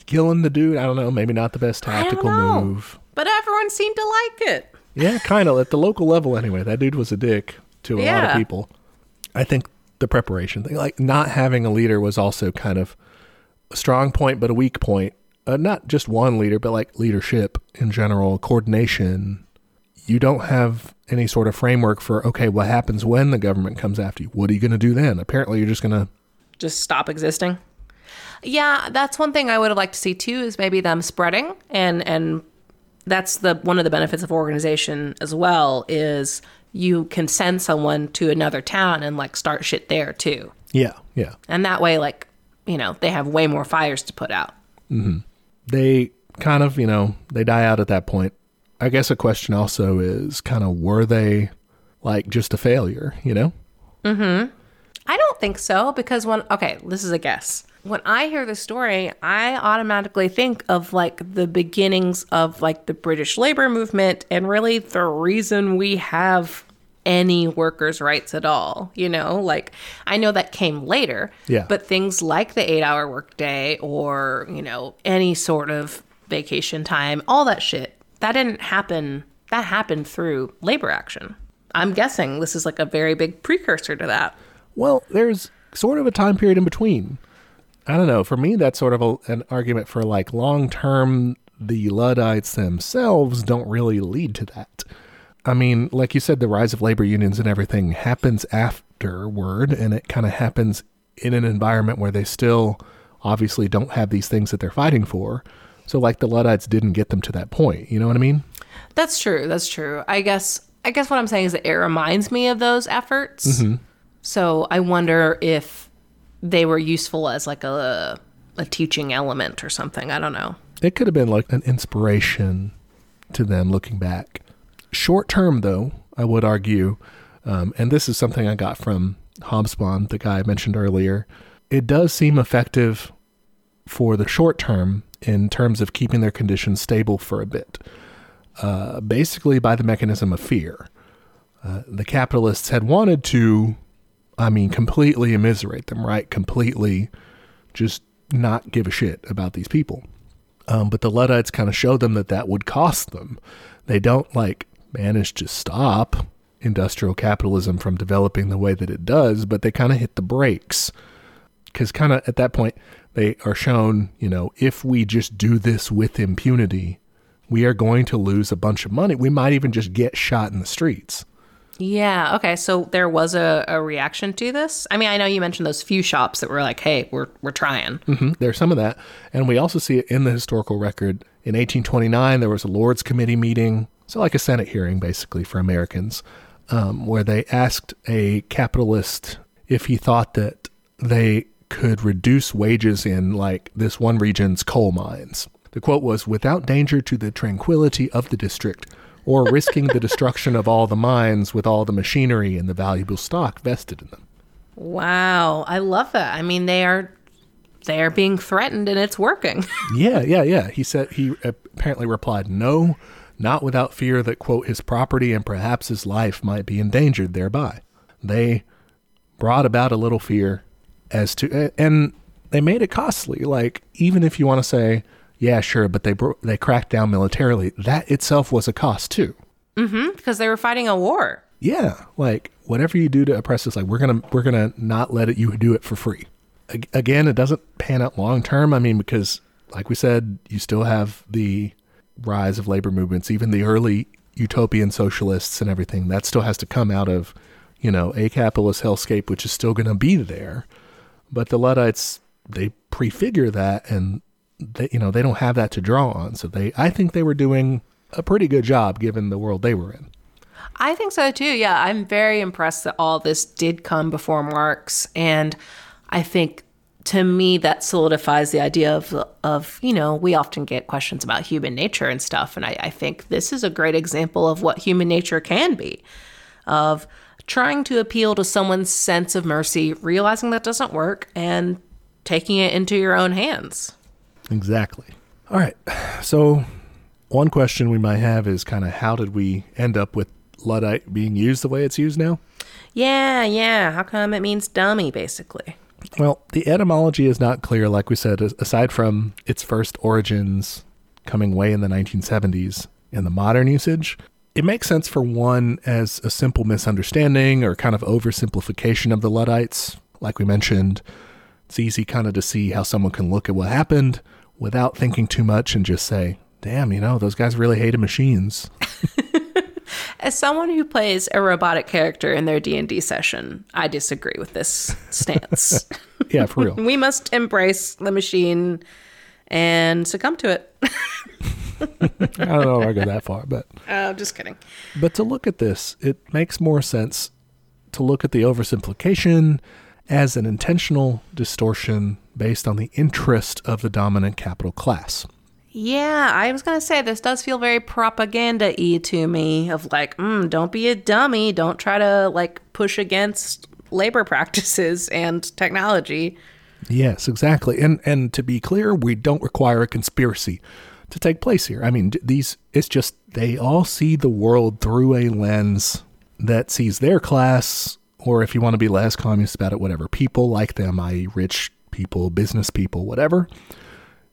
killing the dude, I don't know, maybe not the best tactical move. But everyone seemed to like it. Yeah, kind of at the local level anyway. That dude was a dick to a lot of people. I think the preparation thing, like not having a leader, was also kind of a strong point, but a weak point. Uh, not just one leader, but like leadership in general, coordination. You don't have any sort of framework for okay, what happens when the government comes after you? What are you going to do then? Apparently, you're just going to Just stop existing. Yeah, that's one thing I would have liked to see too is maybe them spreading and and that's the one of the benefits of organization as well is you can send someone to another town and like start shit there too. yeah, yeah. And that way like, you know, they have way more fires to put out. Mm-hmm. They kind of, you know, they die out at that point. I guess a question also is kind of were they like just a failure, you know? Mm hmm. I don't think so because when okay, this is a guess. When I hear the story, I automatically think of like the beginnings of like the British labor movement and really the reason we have any workers' rights at all. You know, like I know that came later, Yeah. but things like the eight hour workday or, you know, any sort of vacation time, all that shit, that didn't happen. That happened through labor action. I'm guessing this is like a very big precursor to that. Well, there's sort of a time period in between. I don't know. For me, that's sort of a, an argument for like long term, the Luddites themselves don't really lead to that. I mean, like you said, the rise of labor unions and everything happens afterward, and it kind of happens in an environment where they still obviously don't have these things that they're fighting for. So, like, the Luddites didn't get them to that point. You know what I mean? That's true. That's true. I guess I guess what I'm saying is that it reminds me of those efforts. So I wonder if they were useful as like a a teaching element or something. I don't know. It could have been like an inspiration to them looking back. Short term, though, I would argue, um, and this is something I got from Hobsbawm, the guy I mentioned earlier, it does seem effective for the short term in terms of keeping their conditions stable for a bit, uh, basically by the mechanism of fear. Uh, the capitalists had wanted to, I mean, completely immiserate them, right? Completely just not give a shit about these people. Um, but the Luddites kind of showed them that that would cost them. They don't like manage to stop industrial capitalism from developing the way that it does, but they kind of hit the brakes. Because kind of at that point, they are shown, you know, if we just do this with impunity, we are going to lose a bunch of money. We might even just get shot in the streets. Yeah. Okay. So there was a, a reaction to this. I mean, I know you mentioned those few shops that were like, "Hey, we're we're trying." hmm There's some of that. And we also see it in the historical record. In 1829, there was a Lords Committee meeting, so like a Senate hearing basically for Americans, um, where they asked a capitalist if he thought that they could reduce wages in like this one region's coal mines. The quote was without danger to the tranquility of the district or [laughs] risking the destruction of all the mines with all the machinery and the valuable stock vested in them. Wow, I love that. I mean, they are they are being threatened, and it's working. [laughs] Yeah, yeah, yeah. He said he apparently replied, "No, not without fear that quote his property and perhaps his life might be endangered thereby." They brought about a little fear as to, and they made it costly. Like even if you want to say, yeah, sure, but they bro- they cracked down militarily. That itself was a cost too. mm-hmm. Because they were fighting a war. Yeah, like whatever you do to oppress us, like we're gonna we're gonna not let it you do it for free. Ag- Again, it doesn't pan out long term. I mean, because like we said, you still have the rise of labor movements, even the early utopian socialists and everything. That still has to come out of you know a capitalist hellscape, which is still going to be there. But the Luddites they prefigure that, and they you know they don't have that to draw on. So they, I think they were doing a pretty good job given the world they were in. I think so too. Yeah, I'm very impressed that all this did come before Marx, and I think to me that solidifies the idea of of you know we often get questions about human nature and stuff, and I, I think this is a great example of what human nature can be, of trying to appeal to someone's sense of mercy, realizing that doesn't work, and taking it into your own hands. Exactly. All right. So, one question we might have is kind of how did we end up with Luddite being used the way it's used now? Yeah, yeah. How come it means dummy, basically? Well, the etymology is not clear, like we said, aside from its first origins coming way in the 1970s in the modern usage. It makes sense for one as a simple misunderstanding or kind of oversimplification of the Luddites. Like we mentioned, it's easy kind of to see how someone can look at what happened without thinking too much and just say, damn, you know, those guys really hated machines. [laughs] As someone who plays a robotic character in their D&D session, I disagree with this stance. [laughs] Yeah, for real. [laughs] we must embrace the machine and succumb to it. [laughs] I don't know if I go that far, but I'm Uh, just kidding. But to look at this, it makes more sense to look at the oversimplification as an intentional distortion based on the interest of the dominant capital class. Yeah, I was gonna say this does feel very propaganda-y to me. Of like, mm, don't be a dummy. Don't try to like push against labor practices and technology. Yes, exactly. And and to be clear, we don't require a conspiracy to take place here. I mean, these it's just they all see the world through a lens that sees their class or if you want to be less communist about it whatever, people like them, i.e. rich people, business people, whatever,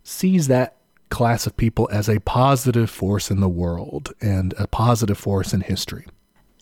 sees that class of people as a positive force in the world and a positive force in history.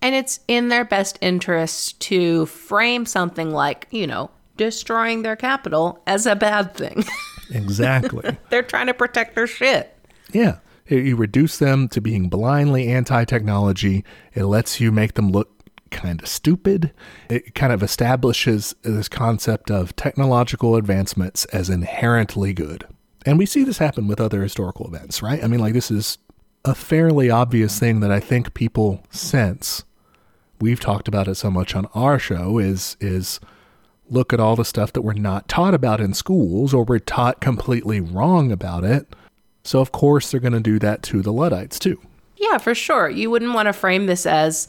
And it's in their best interest to frame something like, you know, destroying their capital as a bad thing. [laughs] Exactly. They're trying to protect their shit. Yeah. You reduce them to being blindly anti technology. It lets you make them look kind of stupid. It kind of establishes this concept of technological advancements as inherently good. And we see this happen with other historical events, right? I mean, like, this is a fairly obvious thing that I think people sense. We've talked about it so much on our show is is look at all the stuff that we're not taught about in schools or we're taught completely wrong about it. So of course they're going to do that to the Luddites too. Yeah, for sure. You wouldn't want to frame this as,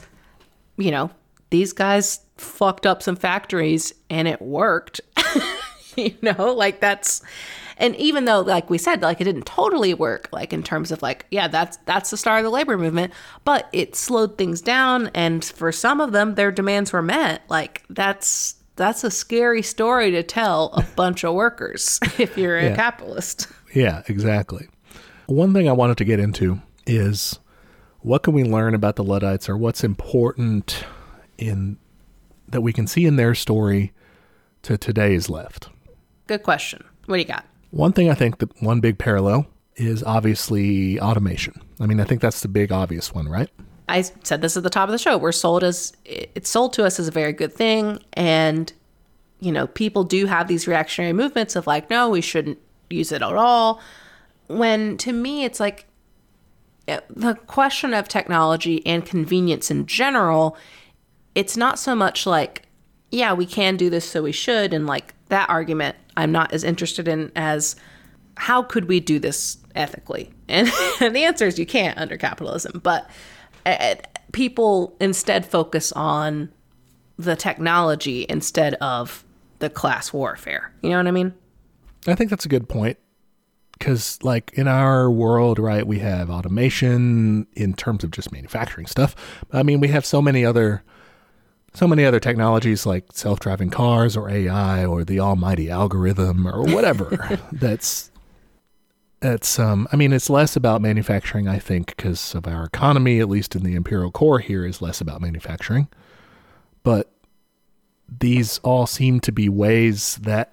you know, these guys fucked up some factories and it worked. [laughs] you know, like that's and even though like we said like it didn't totally work like in terms of like yeah, that's that's the start of the labor movement, but it slowed things down and for some of them their demands were met. Like that's that's a scary story to tell a bunch of workers [laughs] if you're a Yeah. capitalist. Yeah, exactly. One thing I wanted to get into is what can we learn about the Luddites or what's important in that we can see in their story to today's left. Good question. What do you got? One thing I think that one big parallel is obviously automation. I mean, I think that's the big obvious one, right? I said this at the top of the show. We're sold as it's sold to us as a very good thing, and you know, people do have these reactionary movements of like, no, we shouldn't use it at all. When to me, it's like the question of technology and convenience in general. It's not so much like, yeah, we can do this, so we should, and like that argument, I'm not as interested in as how could we do this ethically? And, [laughs] and the answer is you can't under capitalism. But uh, people instead focus on the technology instead of the class warfare. You know what I mean? I think that's a good point. Because, like, in our world, right, we have automation in terms of just manufacturing stuff. I mean, we have so many other. So many other technologies like self driving cars or AI or the almighty algorithm or whatever [laughs] that's that's um i mean it's less about manufacturing i think because of our economy at least in the imperial core here is less about manufacturing but these all seem to be ways that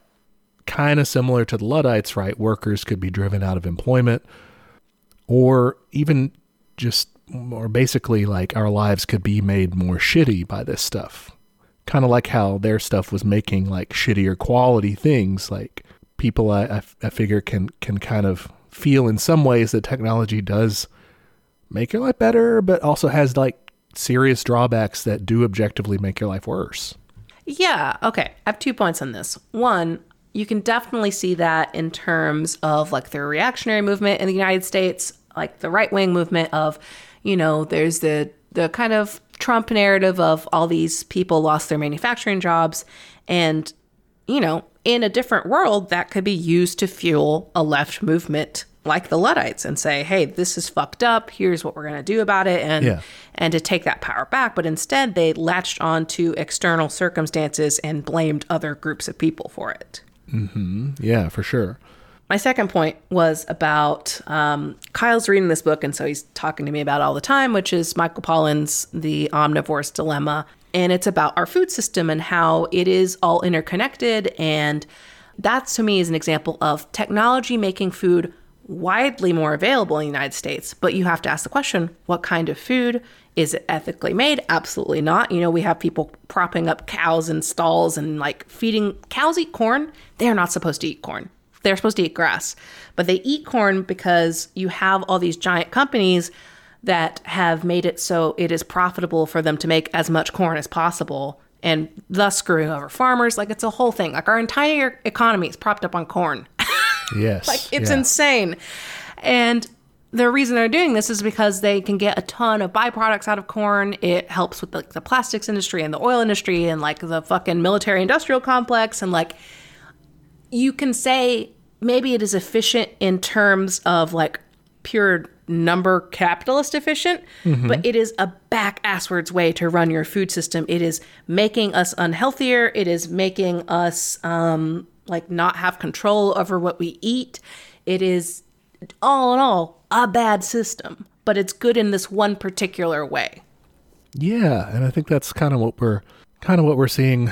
kind of similar to the luddites right workers could be driven out of employment or even just or basically like our lives could be made more shitty by this stuff kind of like how their stuff was making like shittier quality things like people I, I, I figure can can kind of feel in some ways that technology does make your life better, but also has like serious drawbacks that do objectively make your life worse. Yeah. Okay. I have two points on this. One, you can definitely see that in terms of like the reactionary movement in the United States, like the right wing movement of, you know, there's the the kind of Trump narrative of all these people lost their manufacturing jobs and you know, in a different world, that could be used to fuel a left movement like the Luddites and say, "Hey, this is fucked up. Here's what we're going to do about it," and yeah. and to take that power back. But instead, they latched on to external circumstances and blamed other groups of people for it. Mm-hmm. Yeah, for sure. My second point was about um, Kyle's reading this book, and so he's talking to me about all the time, which is Michael Pollan's The Omnivore's Dilemma and it's about our food system and how it is all interconnected. And that to me is an example of technology making food widely more available in the United States. But you have to ask the question what kind of food? Is it ethically made? Absolutely not. You know, we have people propping up cows in stalls and like feeding cows eat corn. They're not supposed to eat corn. They're supposed to eat grass. But they eat corn because you have all these giant companies that have made it so it is profitable for them to make as much corn as possible and thus screwing over farmers. Like it's a whole thing. Like our entire economy is propped up on corn. [laughs] Yes. like it's yeah. insane. And the reason they're doing this is because they can get a ton of byproducts out of corn. It helps with like the plastics industry and the oil industry and like the fucking military industrial complex and like you can say maybe it is efficient in terms of like pure number capitalist efficient, mm-hmm. but it is a back asswards way to run your food system. It is making us unhealthier. It is making us um, like not have control over what we eat. It is all in all a bad system, but it's good in this one particular way. Yeah, and I think that's kind of what we're kind of what we're seeing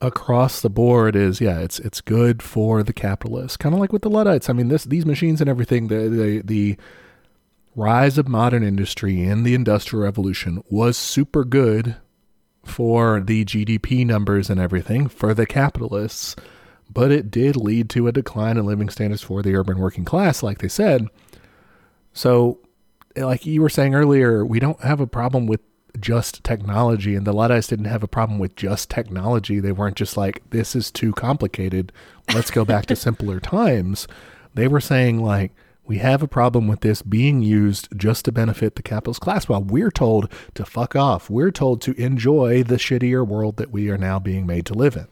across the board is yeah, it's it's good for the capitalists. Kind of like with the Luddites. I mean, this these machines and everything, the the the rise of modern industry and the industrial revolution was super good for the GDP numbers and everything for the capitalists, but it did lead to a decline in living standards for the urban working class, like they said. So, like you were saying earlier, we don't have a problem with just technology, and the Luddites didn't have a problem with just technology. They weren't just like, this is too complicated. Let's go back to [laughs] simpler times. They were saying, like, we have a problem with this being used just to benefit the capitalist class while we're told to fuck off. We're told to enjoy the shittier world that we are now being made to live in.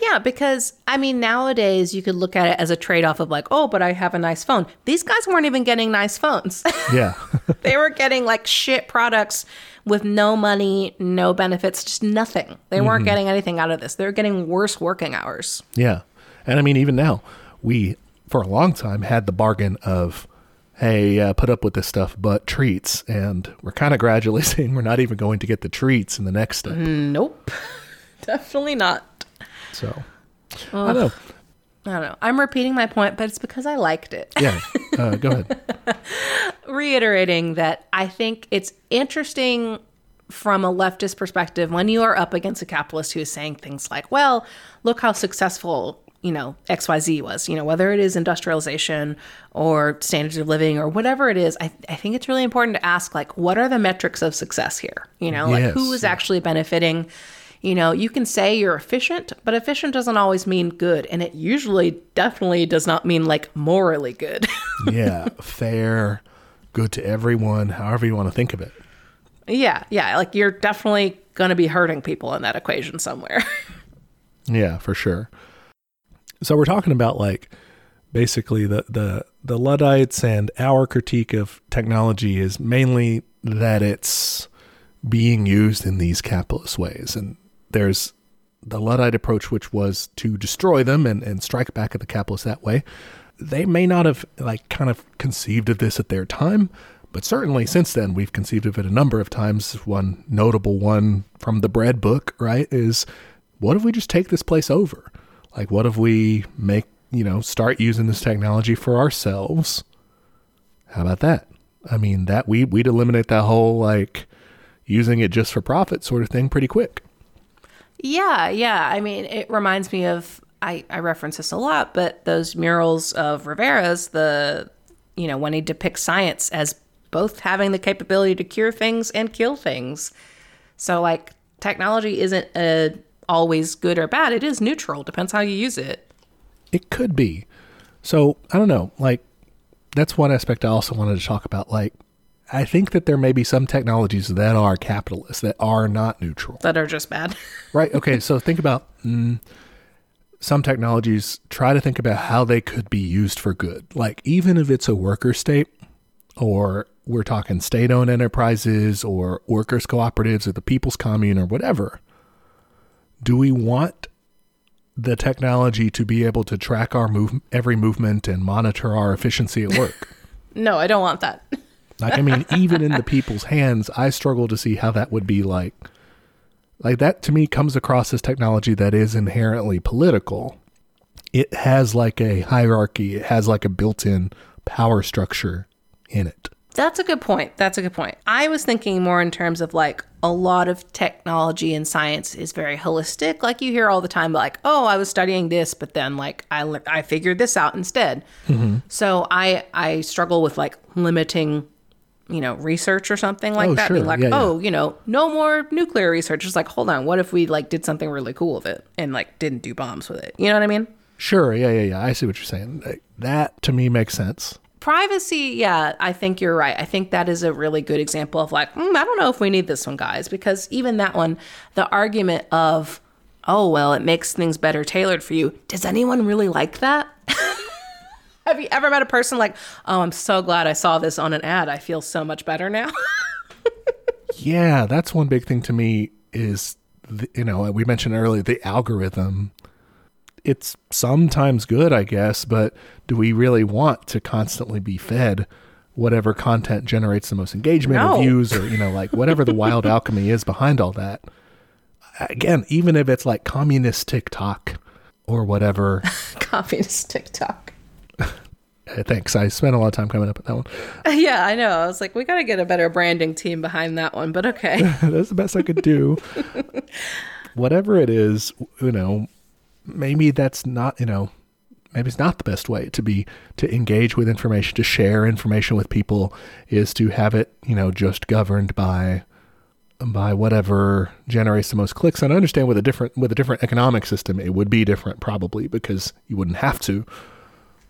Yeah, because I mean, nowadays you could look at it as a trade off of like, oh, but I have a nice phone. These guys weren't even getting nice phones. [laughs] Yeah. [laughs] they were getting like shit products with no money, no benefits, just nothing. They weren't mm-hmm. getting anything out of this. They were getting worse working hours. Yeah. And I mean, even now, we for a long time had the bargain of, hey, uh, put up with this stuff, but treats. And we're kind of gradually [laughs] seeing we're not even going to get the treats in the next step. Nope. Definitely not. So, I don't know. I don't know. I'm repeating my point, but it's because I liked it. Yeah. Uh, go ahead. [laughs] reiterating that I think it's interesting from a leftist perspective when you are up against a capitalist who is saying things like, well, look how successful, you know, XYZ was, you know, whether it is industrialization or standards of living or whatever it is, I, I think it's really important to ask, like, what are the metrics of success here? You know, like Yes. who is actually benefiting? You know, you can say you're efficient, but efficient doesn't always mean good. And it usually definitely does not mean like morally good. [laughs] yeah, fair, good to everyone, however you want to think of it. yeah, yeah. Like you're definitely going to be hurting people in that equation somewhere. [laughs] Yeah, for sure. So we're talking about like basically the the the Luddites and our critique of technology is mainly that it's being used in these capitalist ways. And there's the Luddite approach, which was to destroy them and, and strike back at the capitalists that way. They may not have like kind of conceived of this at their time, but certainly since then we've conceived of it a number of times. One notable one from the bread book, right, is what if we just take this place over? Like what if we make, you know, start using this technology for ourselves? How about that? I mean, that we we'd eliminate that whole like using it just for profit sort of thing pretty quick. Yeah, yeah. I mean, it reminds me of I, I reference this a lot, but those murals of Rivera's, the you know, when he depicts science as both having the capability to cure things and kill things. So like technology isn't uh always good or bad. It is neutral. Depends how you use it. It could be. So I don't know. Like that's one aspect I also wanted to talk about. Like I think that there may be some technologies that are capitalist that are not neutral. That are just bad. [laughs] Right. Okay. so think about mm, some technologies. Try to think about how they could be used for good. Like even if it's a worker state, or we're talking state-owned enterprises, or workers' cooperatives, or the people's commune, or whatever. Do we want the technology to be able to track our move every movement and monitor our efficiency at work? [laughs] no, I don't want that. Like, I mean, even in the [laughs] people's hands, I struggle to see how that would be like. Like, that to me comes across as technology that is inherently political. It has like a hierarchy, it has like a built in power structure in it. That's a good point. That's a good point. I was thinking more in terms of like a lot of technology and science is very holistic. Like you hear all the time, like, "Oh, I was studying this, but then like I I figured this out instead." Mm-hmm. So I I struggle with like limiting, you know, research or something like Oh, that. sure. Being like, Yeah, yeah. "Oh, you know, no more nuclear research." It's like, hold on, what if we like did something really cool with it and like didn't do bombs with it? You know what I mean? Sure, yeah, yeah, yeah. I see what you're saying. That to me makes sense. privacy yeah i think you're right i think that is a really good example of like mm, i don't know if we need this one guys because even that one the argument of oh well it makes things better tailored for you does anyone really like that have you ever met a person like oh i'm so glad i saw this on an ad i feel so much better now [laughs] Yeah, that's one big thing to me is, the, you know, we mentioned earlier the algorithm. It's sometimes good, I guess, but do we really want to constantly be fed whatever content generates the most engagement No. or views or, you know, like whatever the wild [laughs] alchemy is behind all that? Again, even if it's like communist TikTok or whatever. [laughs] communist tiktok Uh, thanks. I spent a lot of time coming up with that one. [laughs] yeah i know i was like we gotta get a better branding team behind that one but okay [laughs] That's the best I could do. [laughs] Whatever it is, you know, maybe that's not, you know, maybe it's not the best way to be to engage with information, to share information with people is to have it, you know, just governed by by whatever generates the most clicks. And I understand with a different with a different economic system it would be different probably because you wouldn't have to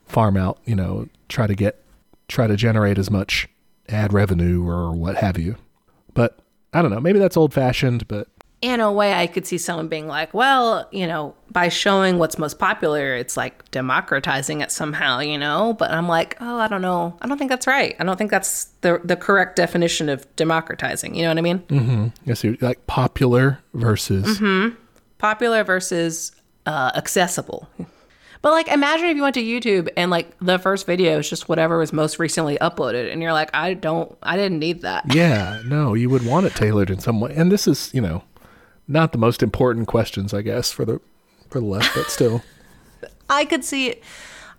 farm out, you know, try to get try to generate as much ad revenue or what have you. But I don't know, maybe that's old fashioned, but in a way i could see someone being like well you know by showing what's most popular it's like democratizing it somehow you know but i'm like oh i don't know i don't think that's right i don't think that's the the correct definition of democratizing you know what i mean Mm hmm. I see like popular versus Mm-hmm. popular versus uh, accessible but like imagine if you went to youtube and like the first video is just whatever was most recently uploaded and you're like i don't i didn't need that [laughs] yeah, no, you would want it tailored in some way. And this is, you know, not the most important questions, I guess, for the for the left, but still. [laughs] I could see it.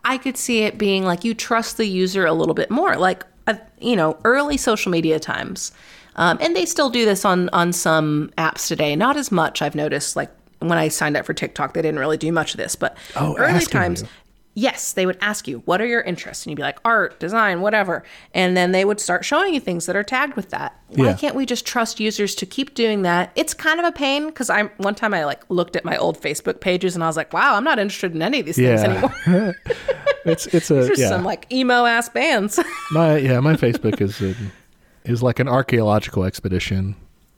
I could see it being like you trust the user a little bit more. Like, uh, you know, early social media times, um, and they still do this on on some apps today. Not as much, I've noticed. Like when I signed up for TikTok, they didn't really do much of this, but Oh, early times. you. Yes, they would ask you, what are your interests? And you'd be like, art, design, whatever. And then they would start showing you things that are tagged with that. Why Yeah. can't we just trust users to keep doing that? It's kind of a pain because I'm one time I like looked at my old Facebook pages and I was like, wow, I'm not interested in any of these things anymore. [laughs] It's it's a yeah. some like emo ass bands. [laughs] my yeah, my Facebook is a, is like an archaeological expedition.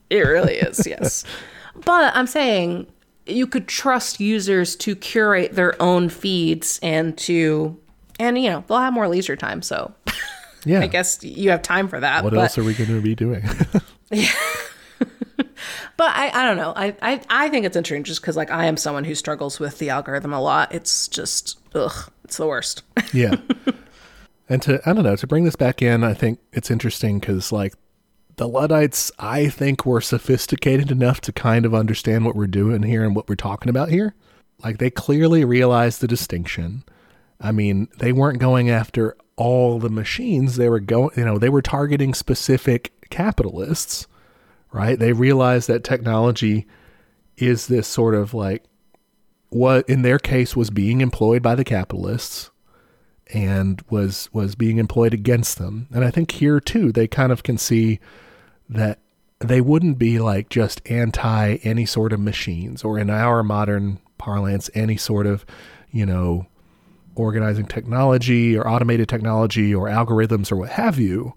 It really is, yes. [laughs] But I'm saying you could trust users to curate their own feeds and to, and you know, they'll have more leisure time. So [laughs] Yeah. I guess you have time for that. what but, else are we going to be doing? Yeah [laughs] but I, I don't know. I, I, I think it's interesting just because like I am someone who struggles with the algorithm a lot. It's just, ugh, it's the worst. [laughs] yeah. And to I don't know to bring this back in, I think it's interesting because like the Luddites, I think were sophisticated enough to kind of understand what we're doing here and what we're talking about here. Like they clearly realized the distinction. I mean, they weren't going after all the machines. They were going, you know, they were targeting specific capitalists, right? They realized that technology is this sort of like what in their case was being employed by the capitalists and was was being employed against them. And I think here too they kind of can see that they wouldn't be like just anti any sort of machines or in our modern parlance any sort of, you know, organizing technology or automated technology or algorithms or what have you.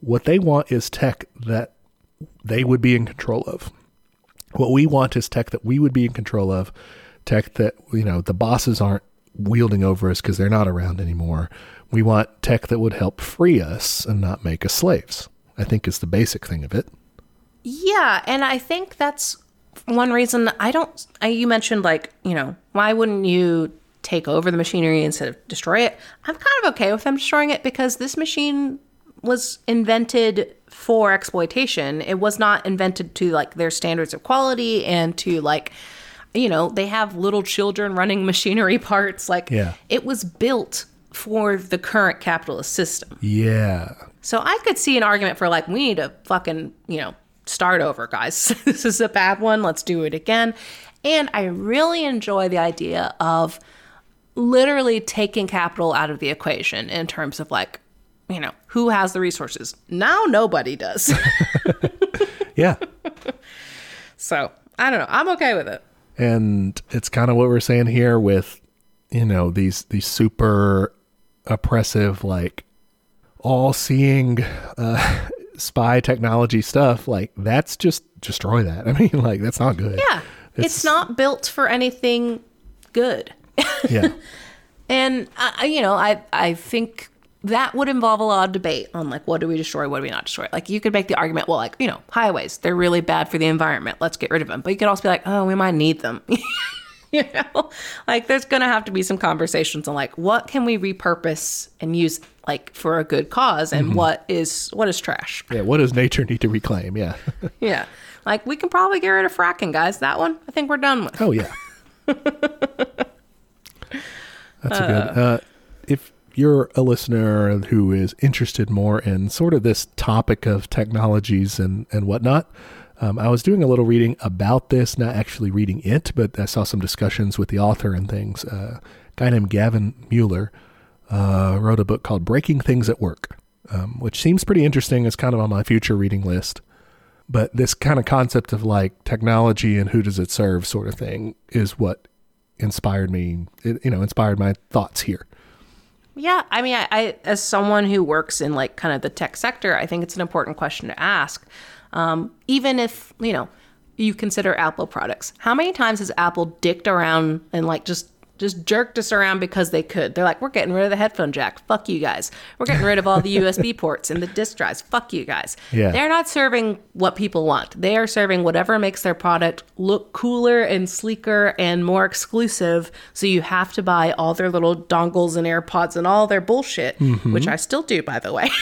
What they want is tech that they would be in control of. What we want is tech that we would be in control of, tech that, you know, the bosses aren't wielding over us because they're not around anymore. We want tech that would help free us and not make us slaves. I think is the basic thing of it. Yeah, and I think that's one reason I don't. I, you mentioned like you know why wouldn't you take over the machinery instead of destroy it? I'm kind of okay with them destroying it because this machine was invented for exploitation. It was not invented to like their standards of quality and to like you know they have little children running [laughs] machinery parts. Like Yeah. it was built for the current capitalist system. Yeah. So I could see an argument for like, we need to fucking, you know, start over, guys. [laughs] this is a bad one. Let's do it again. And I really enjoy the idea of literally taking capital out of the equation in terms of like, you know, who has the resources? Now nobody does. [laughs] Yeah. so I don't know. I'm okay with it. and it's kind of what we're saying here with you know these these super oppressive like all seeing uh [laughs] spy technology stuff like that's just destroy that [laughs] i mean like that's not good Yeah. It's, not built for anything good. yeah [laughs] And uh, you know, I I think that would involve a lot of debate on like what do we destroy, what do we not destroy. Like you could make the argument, well, like you know, highways they're really bad for the environment. Let's get rid of them. But you could also be like, oh, we might need them. [laughs] you know, like there's gonna have to be some conversations on like what can we repurpose and use like for a good cause, and what is what is trash. yeah what does nature need to reclaim? Yeah. [laughs] Yeah, like we can probably get rid of fracking, guys. That one, I think we're done with. oh yeah. [laughs] That's a good uh if you're a listener who is interested more in sort of this topic of technologies and and whatnot um, I was doing a little reading about this, not actually reading it, but I saw some discussions with the author and things. Uh, a guy named Gavin Mueller uh, wrote a book called Breaking Things at Work, um, which seems pretty interesting. It's kind of on my future reading list. But this kind of concept of like technology and who does it serve sort of thing is what inspired me, it, you know, inspired my thoughts here. Yeah, I mean, I, I as someone who works in like kind of the tech sector, I think it's an important question to ask. Um, even if you know you consider Apple products, how many times has Apple dicked around and like just just jerked us around because they could? They're like, we're getting rid of the headphone jack. Fuck you guys. We're getting rid of all the [laughs] USB ports and the disk drives. Fuck you guys. Yeah. They're not serving what people want. They are serving whatever makes their product look cooler and sleeker and more exclusive. So you have to buy all their little dongles and AirPods and all their bullshit, which I still do, by the way. [laughs]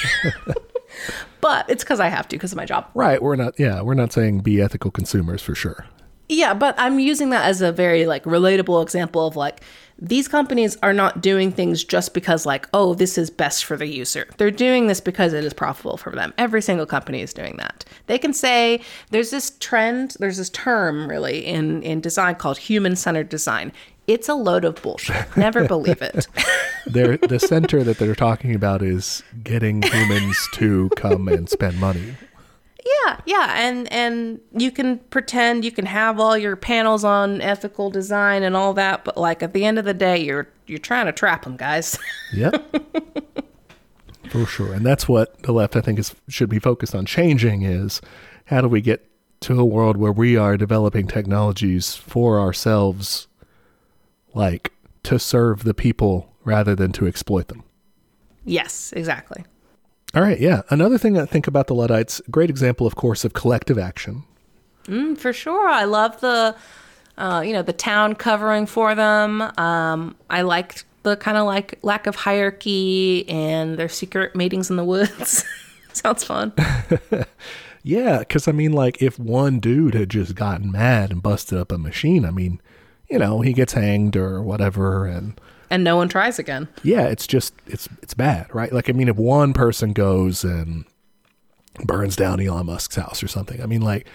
[laughs] but it's because I have to because of my job. Right. We're not, yeah, we're not saying be ethical consumers for sure. Yeah, but I'm using that as a very like relatable example of like these companies are not doing things just because like oh this is best for the user they're doing this because it is profitable for them every single company is doing that they can say there's this trend there's this term really in in design called human centered design it's a load of bullshit. Never believe it. [laughs] [laughs] They're, the center that they're talking about is getting humans to come and spend money. Yeah, yeah, and and you can pretend you can have all your panels on ethical design and all that, but like at the end of the day, you're you're trying to trap them, guys. [laughs] yep, for sure, and that's what the left I think is should be focused on changing is how do we get to a world where we are developing technologies for ourselves, like to serve the people rather than to exploit them. Yes, exactly. All right, yeah. Another thing I think about the Luddites, great example, of course, of collective action. Mm, for sure. I love the, uh, you know, the town covering for them. Um, I liked the kind of like lack of hierarchy and their secret meetings in the woods. [laughs] Sounds fun. [laughs] yeah, because I mean, like, if one dude had just gotten mad and busted up a machine, I mean, you know, he gets hanged or whatever, and and no one tries again. Yeah, it's just it's it's bad, right? Like I mean, if one person goes and burns down Elon Musk's house or something, I mean, like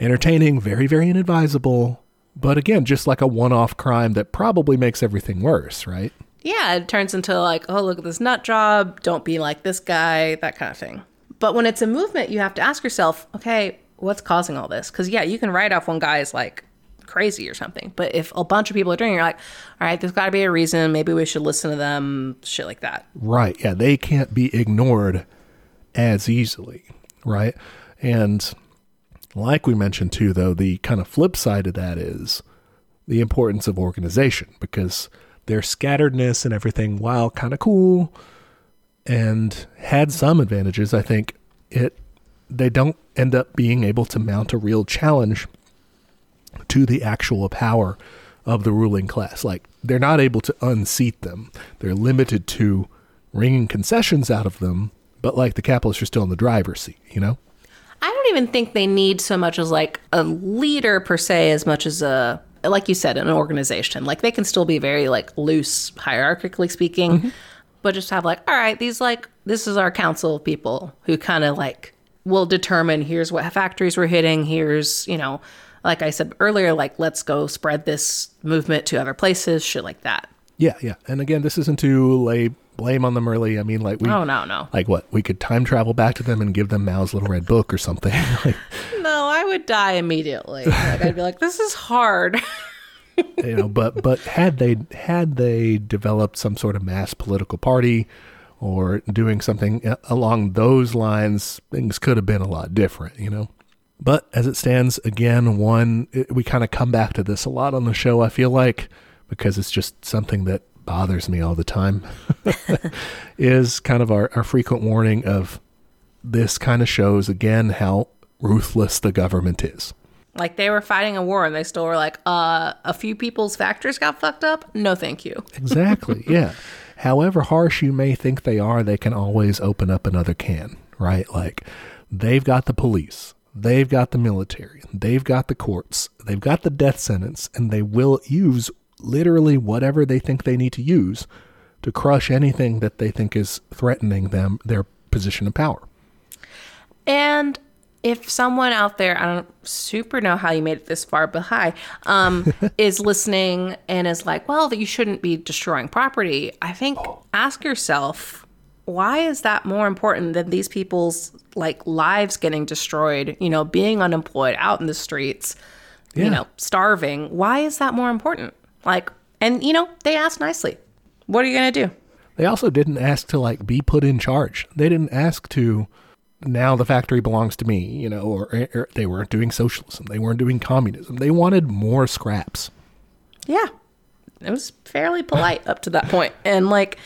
entertaining, very very inadvisable, but again, just like a one-off crime that probably makes everything worse, right? Yeah, it turns into like, oh, look at this nut job, don't be like this guy, that kind of thing. But when it's a movement, you have to ask yourself, okay, what's causing all this? Because yeah, you can write off one guy's like crazy or something. But if a bunch of people are doing it, you're like, all right, there's got to be a reason. Maybe we should listen to them, shit like that. Right. Yeah. They can't be ignored as easily. Right. And like we mentioned too, though, the kind of flip side of that is the importance of organization because their scatteredness and everything, while kind of cool and had some advantages, I think it they don't end up being able to mount a real challenge to the actual power of the ruling class. Like they're not able to unseat them. They're limited to wringing concessions out of them, but like the capitalists are still in the driver's seat, you know? I don't even think they need so much as like a leader per se as much as a like you said an organization. Like they can still be very like loose hierarchically speaking, mm-hmm. but just have like all right, these like this is our council of people who kind of like will determine here's what factories we're hitting, here's, you know, like I said earlier, like let's go spread this movement to other places, shit like that. Yeah, yeah. And again, this isn't to lay blame on them early. I mean, like we. Oh no, no. Like what? We could time travel back to them and give them Mao's little red book or something. [laughs] like, no, I would die immediately. Like I'd be like, this is hard. [laughs] you know, but but had they had they developed some sort of mass political party or doing something uh, along those lines, things could have been a lot different. You know. But as it stands, again, one, it, we kind of come back to this a lot on the show, I feel like, because it's just something that bothers me all the time, [laughs] is kind of our, our frequent warning of this kind of shows, again, how ruthless the government is. Like they were fighting a war and they still were like, uh, a few people's factories got fucked up? No, thank you. [laughs] exactly. Yeah. However harsh you may think they are, they can always open up another can, right? Like they've got the police They've got the military, they've got the courts, they've got the death sentence, and they will use literally whatever they think they need to use to crush anything that they think is threatening them, their position of power. And if someone out there, I don't super know how you made it this far, but hi, um, [laughs] is listening and is like, well, that you shouldn't be destroying property, I think oh. ask yourself, why is that more important than these people's like lives getting destroyed you know being unemployed out in the streets yeah. you know starving? Why is that more important? Like and you know they asked nicely. What are you going to do? They also didn't ask to like be put in charge. They didn't ask to now the factory belongs to me you know or, or they weren't doing socialism. They weren't doing communism. They wanted more scraps. Yeah. It was fairly polite up to that point. And like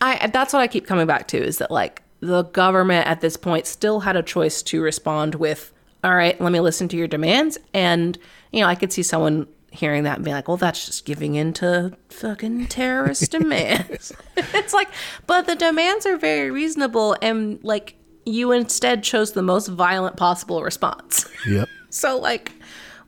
I that's what I keep coming back to is that like the government at this point still had a choice to respond with, all right, let me listen to your demands. And, you know, I could see someone hearing that and being like, well, that's just giving in to fucking terrorist [laughs] demands. [laughs] it's like, but the demands are very reasonable. And like, you instead chose the most violent possible response. Yep. [laughs] so, like,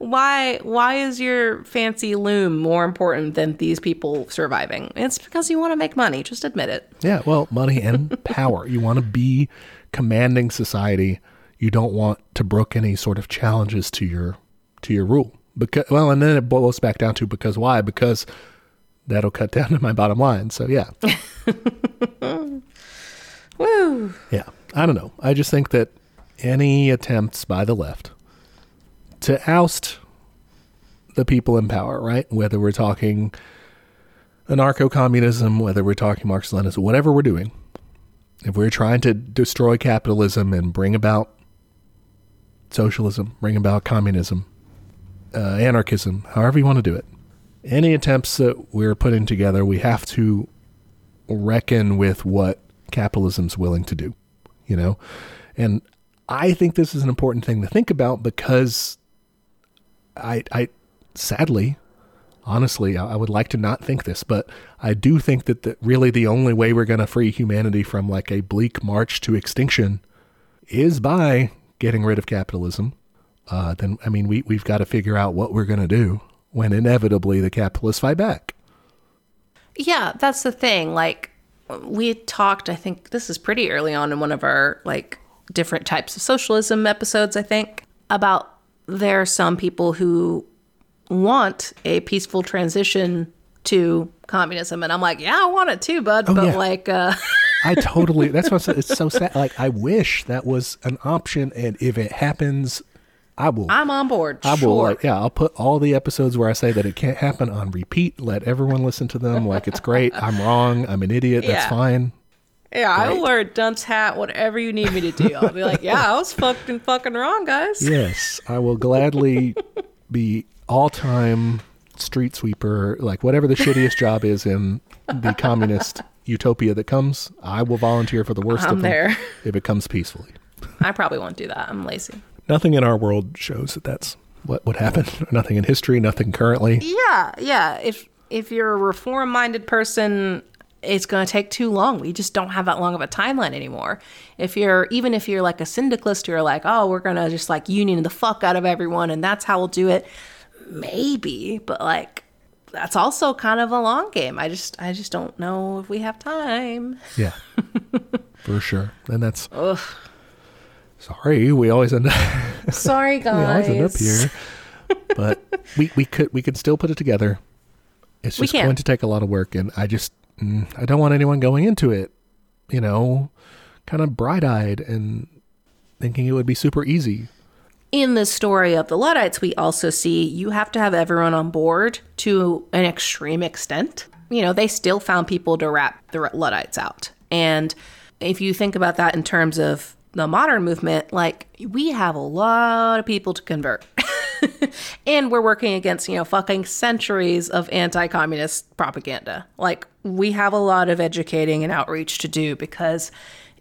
why why is your fancy loom more important than these people surviving? It's because you want to make money. Just admit it. Yeah, well, money and [laughs] power. You want to be commanding society. You don't want to brook any sort of challenges to your to your rule. Because well, and then it boils back down to because why? Because that'll cut down [laughs] to my bottom line. So yeah. [laughs] Woo. Yeah. I don't know. I just think that any attempts by the left to oust the people in power, right? Whether we're talking anarcho communism, whether we're talking Marxist Leninism, whatever we're doing, if we're trying to destroy capitalism and bring about socialism, bring about communism, uh, anarchism, however you want to do it, any attempts that we're putting together, we have to reckon with what capitalism's willing to do, you know? And I think this is an important thing to think about because I, I sadly, honestly, I would like to not think this, but I do think that the, really the only way we're going to free humanity from like a bleak march to extinction is by getting rid of capitalism. Uh, then, I mean, we, we've got to figure out what we're going to do when inevitably the capitalists fight back. Yeah, that's the thing. Like, we talked, I think this is pretty early on in one of our like different types of socialism episodes, I think, about there are some people who want a peaceful transition to communism. And I'm like, yeah, I want it too, bud. Oh, but yeah. like, uh, [laughs] I totally. That's what I said. it's so sad. Like I wish that was an option, and if it happens, I will. I'm on board. I will. sure. Like, yeah, I'll put all the episodes where I say that it can't happen on repeat. Let everyone listen to them. Like it's great. I'm wrong. I'm an idiot. That's Yeah. fine. Yeah, I'll wear a dunce hat, whatever you need me to do. I'll be like, yeah, I was fucking fucking wrong, guys. Yes, I will gladly be all time street sweeper. Like whatever the shittiest job is in the communist utopia that comes, I will volunteer for the worst I'm of them there. if it comes peacefully. I probably won't do that. I'm lazy. Nothing in our world shows that that's what would happen. [laughs] Nothing in history. Nothing currently. Yeah, yeah. If if you're a reform minded person, it's going to take too long. We just don't have that long of a timeline anymore. If you're even if you're like a syndicalist, you're like, oh, we're going to just like union the fuck out of everyone, and that's how we'll do it. Maybe, but like that's also kind of a long game. I just I just don't know if we have time. Yeah, [laughs] for sure. And that's. Sorry, we always end up. [laughs] Sorry, guys. we always end up here, but we we could we could still put it together. It's just going to take a lot of work, and I just mm, I don't want anyone going into it, you know, kind of bright eyed and thinking it would be super easy. in the story of the Luddites, we also see you have to have everyone on board to an extreme extent. You know, they still found people to rat the Luddites out. And if you think about that in terms of the modern movement, like we have a lot of people to convert. [laughs] and we're working against, you know, fucking centuries of anti communist propaganda. Like, we have a lot of educating and outreach to do because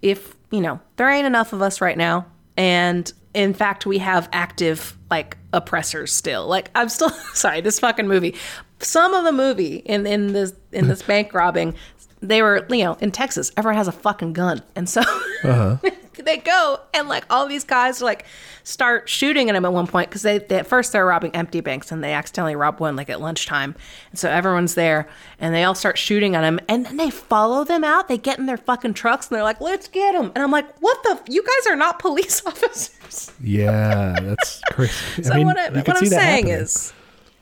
if, you know, there ain't enough of us right now. And in fact, we have active, like, oppressors still. Like, I'm still, [laughs] sorry, this fucking movie. Some of the movie in, in this in this bank robbing, they were, you know, in Texas, everyone has a fucking gun. And so uh-huh. [laughs] they go and like all these guys like start shooting at him at one point because they, they at first they're robbing empty banks and they accidentally rob one like at lunchtime and so everyone's there and they all start shooting at him and then they follow them out they get in their fucking trucks and they're like let's get him and i'm like what the f- you guys are not police [laughs] officers Yeah, that's crazy. [laughs] so I mean, what, I, what i'm saying happening. is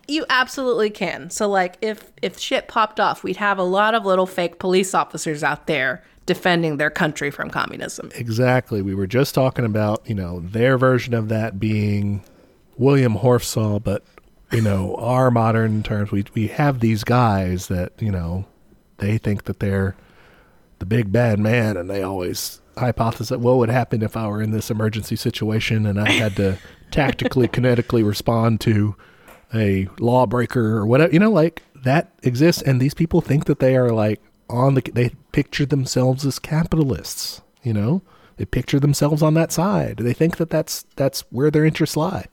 you absolutely can so like if if shit popped off we'd have a lot of little fake police officers out there defending their country from communism Exactly. We were just talking about, you know, their version of that being William Horsfall, but you know, [laughs] our modern terms, we we have these guys that, you know, they think that they're the big bad man and they always hypothesize what would happen if I were in this emergency situation and I had to [laughs] tactically kinetically respond to a lawbreaker or whatever you know like that exists and these people think that they are like on the they picture themselves as capitalists you know they picture themselves on that side they think that that's that's where their interests lie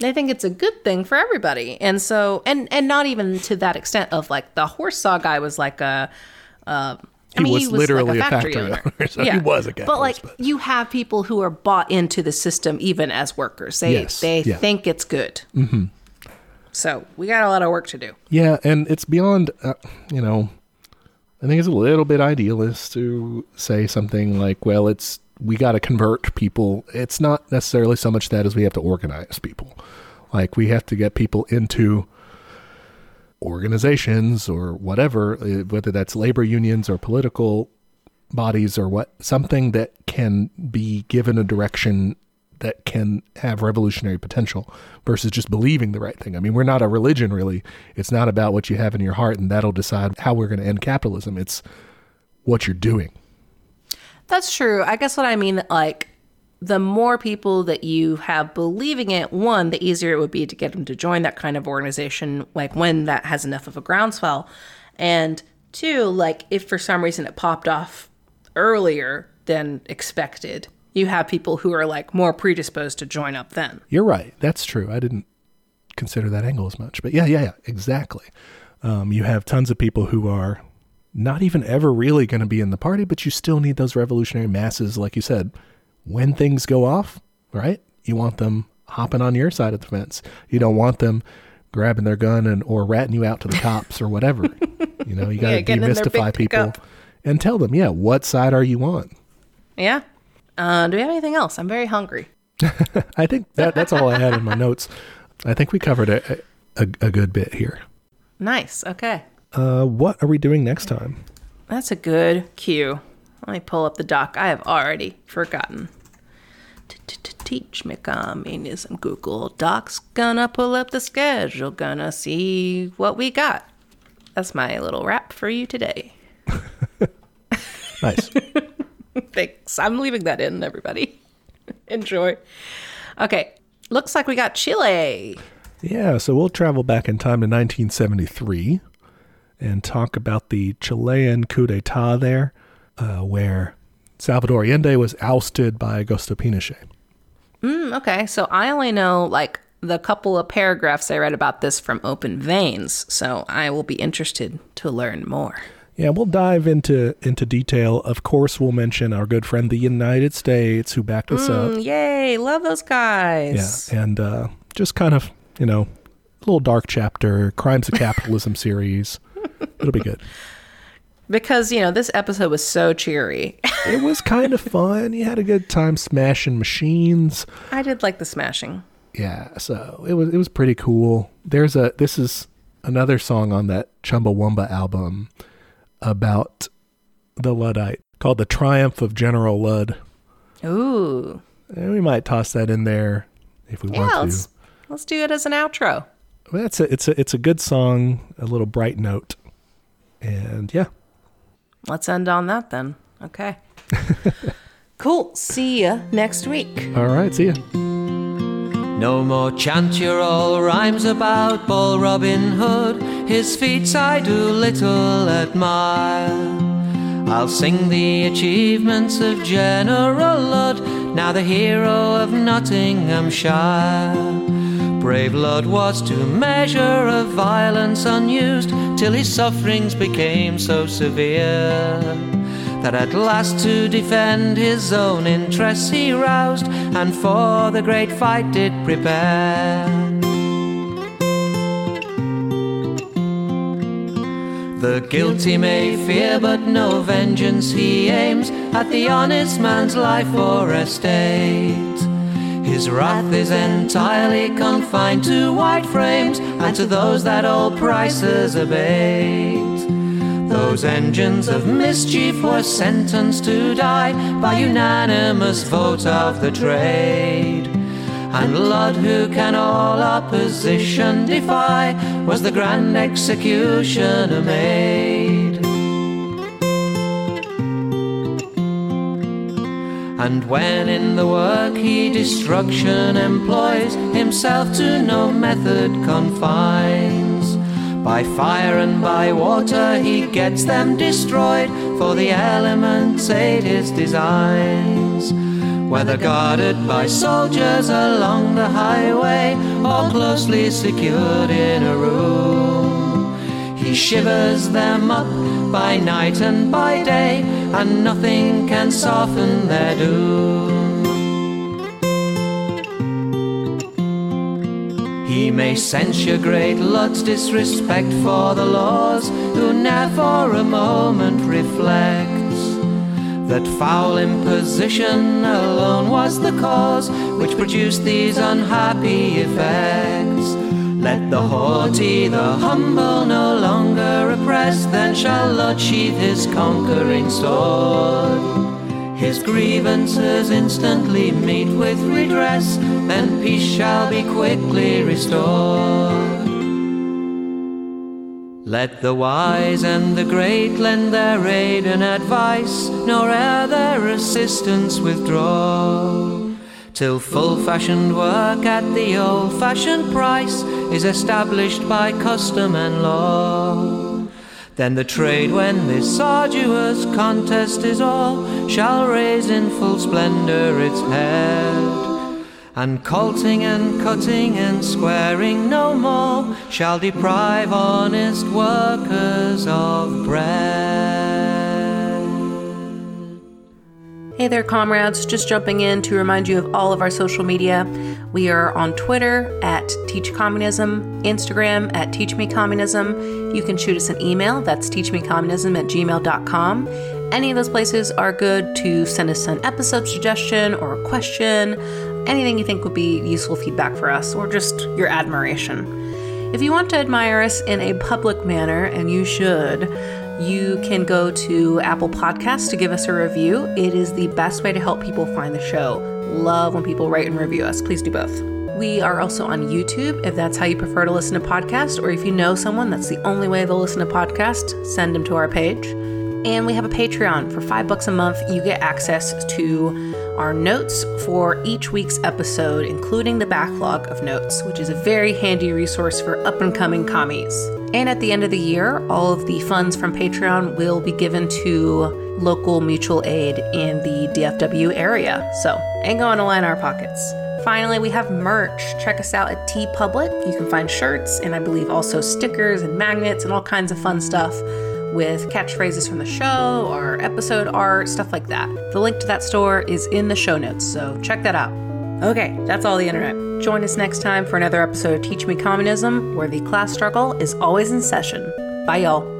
they think it's a good thing for everybody and so and and not even to that extent of like the Horsfall guy was like a uh He mean, was, he was literally like a factory, owner, [laughs] so he was a guy. But like, you have people who are bought into the system even as workers. They Yes, they yeah. think it's good. Mm-hmm. So we got a lot of work to do. Yeah, and it's beyond, uh, you know, I think it's a little bit idealist to say something like, well, it's, we got to convert people. It's not necessarily so much that as we have to organize people. Like, we have to get people into organizations or whatever, uh, whether that's labor unions or political bodies or what, something that can be given a direction that can have revolutionary potential versus just believing the right thing. I mean, we're not a religion really. It's not about what you have in your heart and that'll decide how we're going to end capitalism. It's what you're doing. That's true. I guess what I mean, like, the more people that you have believing it, one, the easier it would be to get them to join that kind of organization, like when that has enough of a groundswell. And two, like, if for some reason it popped off earlier than expected, you have people who are like more predisposed to join up then. You're right. That's true. I didn't consider that angle as much. But yeah, yeah, yeah, exactly. Um, you have tons of people who are not even ever really going to be in the party, but you still need those revolutionary masses, like you said. When things go off, right? You want them hopping on your side of the fence. You don't want them grabbing their gun and or ratting you out to the cops or whatever. [laughs] you know, you got to Yeah, getting in their demystify people and tell them, yeah, what side are you on? Yeah. Uh, do we have anything else? I'm very hungry. [laughs] I think that that's all I had in my notes. I think we covered a, a, a good bit here. Nice. Okay. Uh, what are we doing next time? That's a good cue. Let me pull up the doc. I have already forgotten. Teach me communism. Google Docs. Gonna pull up the schedule. Gonna see what we got. That's my little rap for you today. [laughs] Nice. [laughs] [laughs] Thanks. I'm leaving that in, everybody. [laughs] Enjoy. Okay. Looks like we got Chile. yeah, so we'll travel back in time to 1973 and talk about the Chilean coup d'etat there, uh, where Salvador Allende was ousted by Augusto Pinochet. Mm, okay. So I only know like the couple of paragraphs I read about this from Open Veins. So I will be interested to learn more. Yeah, we'll dive into into detail. Of course, we'll mention our good friend the United States who backed us up. Mm, yay. Love those guys. Yeah, and uh, just kind of, you know, a little dark chapter, Crimes of Capitalism [laughs] series. It'll be good. Because, you know, this episode was so cheery. It was kind of fun. You had a good time smashing machines. I did like the smashing. Yeah, so it was it was pretty cool. There's a this is another song on that Chumbawamba album about the Luddite called "The Triumph of General Ludd." Ooh. And we might toss that in there if we Yeah, want to. let's, let's do it as an outro. But That's a it's a it's a good song, a little bright note, and yeah, Let's end on that then. Okay. [laughs] cool. See you next week. all right, see ya. No more chant your old rhymes about Bull Robin Hood. His feats I do little admire. I'll sing the achievements of General Ludd, now the hero of Nottinghamshire. Brave Ludd was to measure of violence unused, till his sufferings became so severe that at last to defend his own interests he roused and for the great fight did prepare. The guilty may fear, but no vengeance he aims at the honest man's life or estate. His wrath is entirely confined to white frames and to those that all prices abate. Those engines of mischief were sentenced to die by unanimous vote of the trade. And Ludd, who can all opposition defy, was the grand executioner made. And when in the work he destruction employs, himself to no method confines. By fire and by water he gets them destroyed, for the elements aid his designs. Whether guarded by soldiers along the highway or closely secured in a room, he shivers them up by night and by day, and nothing can soften their doom. He may censure great Ludd's disrespect for the laws, who never for a moment reflects that foul imposition alone was the cause which produced these unhappy effects. Let the haughty, the humble no longer oppress, then shall Lord sheathe his conquering sword. His grievances instantly meet with redress, then peace shall be quickly restored. Let the wise and the great lend their aid and advice, nor e'er their assistance withdraw. Till full fashioned work at the old fashioned price is established by custom and law. Then the trade, when this arduous contest is o'er, shall raise in full splendor its head. And colting and cutting and squaring no more shall deprive honest workers of bread. Hey there, comrades. Just jumping in to remind you of all of our social media. We are on Twitter at Teach Communism, Instagram at Teach Me Communism. You can shoot us an email, that's teachmecommunism at gmail.com. Any of those places are good to send us an episode suggestion or a question, anything you think would be useful feedback for us, or just your admiration. If you want to admire us in a public manner, and you should, you can go to Apple Podcasts to give us a review. It is the best way to help people find the show. Love when people write and review us. Please do both. We are also on YouTube if that's how you prefer to listen to podcasts, or if you know someone that's the only way they'll listen to podcasts, send them to our page. And we have a Patreon. For five bucks a month, you get access to our notes for each week's episode, including the backlog of notes, which is a very handy resource for up and coming commies. And at the end of the year, all of the funds from Patreon will be given to local mutual aid in the DFW area. So, ain't going to line our pockets. Finally, we have merch. Check us out at TeePublic. You can find shirts and I believe also stickers and magnets and all kinds of fun stuff with catchphrases from the show or episode art, stuff like that. The link to that store is in the show notes, so check that out. Okay, that's all the internet. Join us next time for another episode of Teach Me Communism, where the class struggle is always in session. Bye, y'all.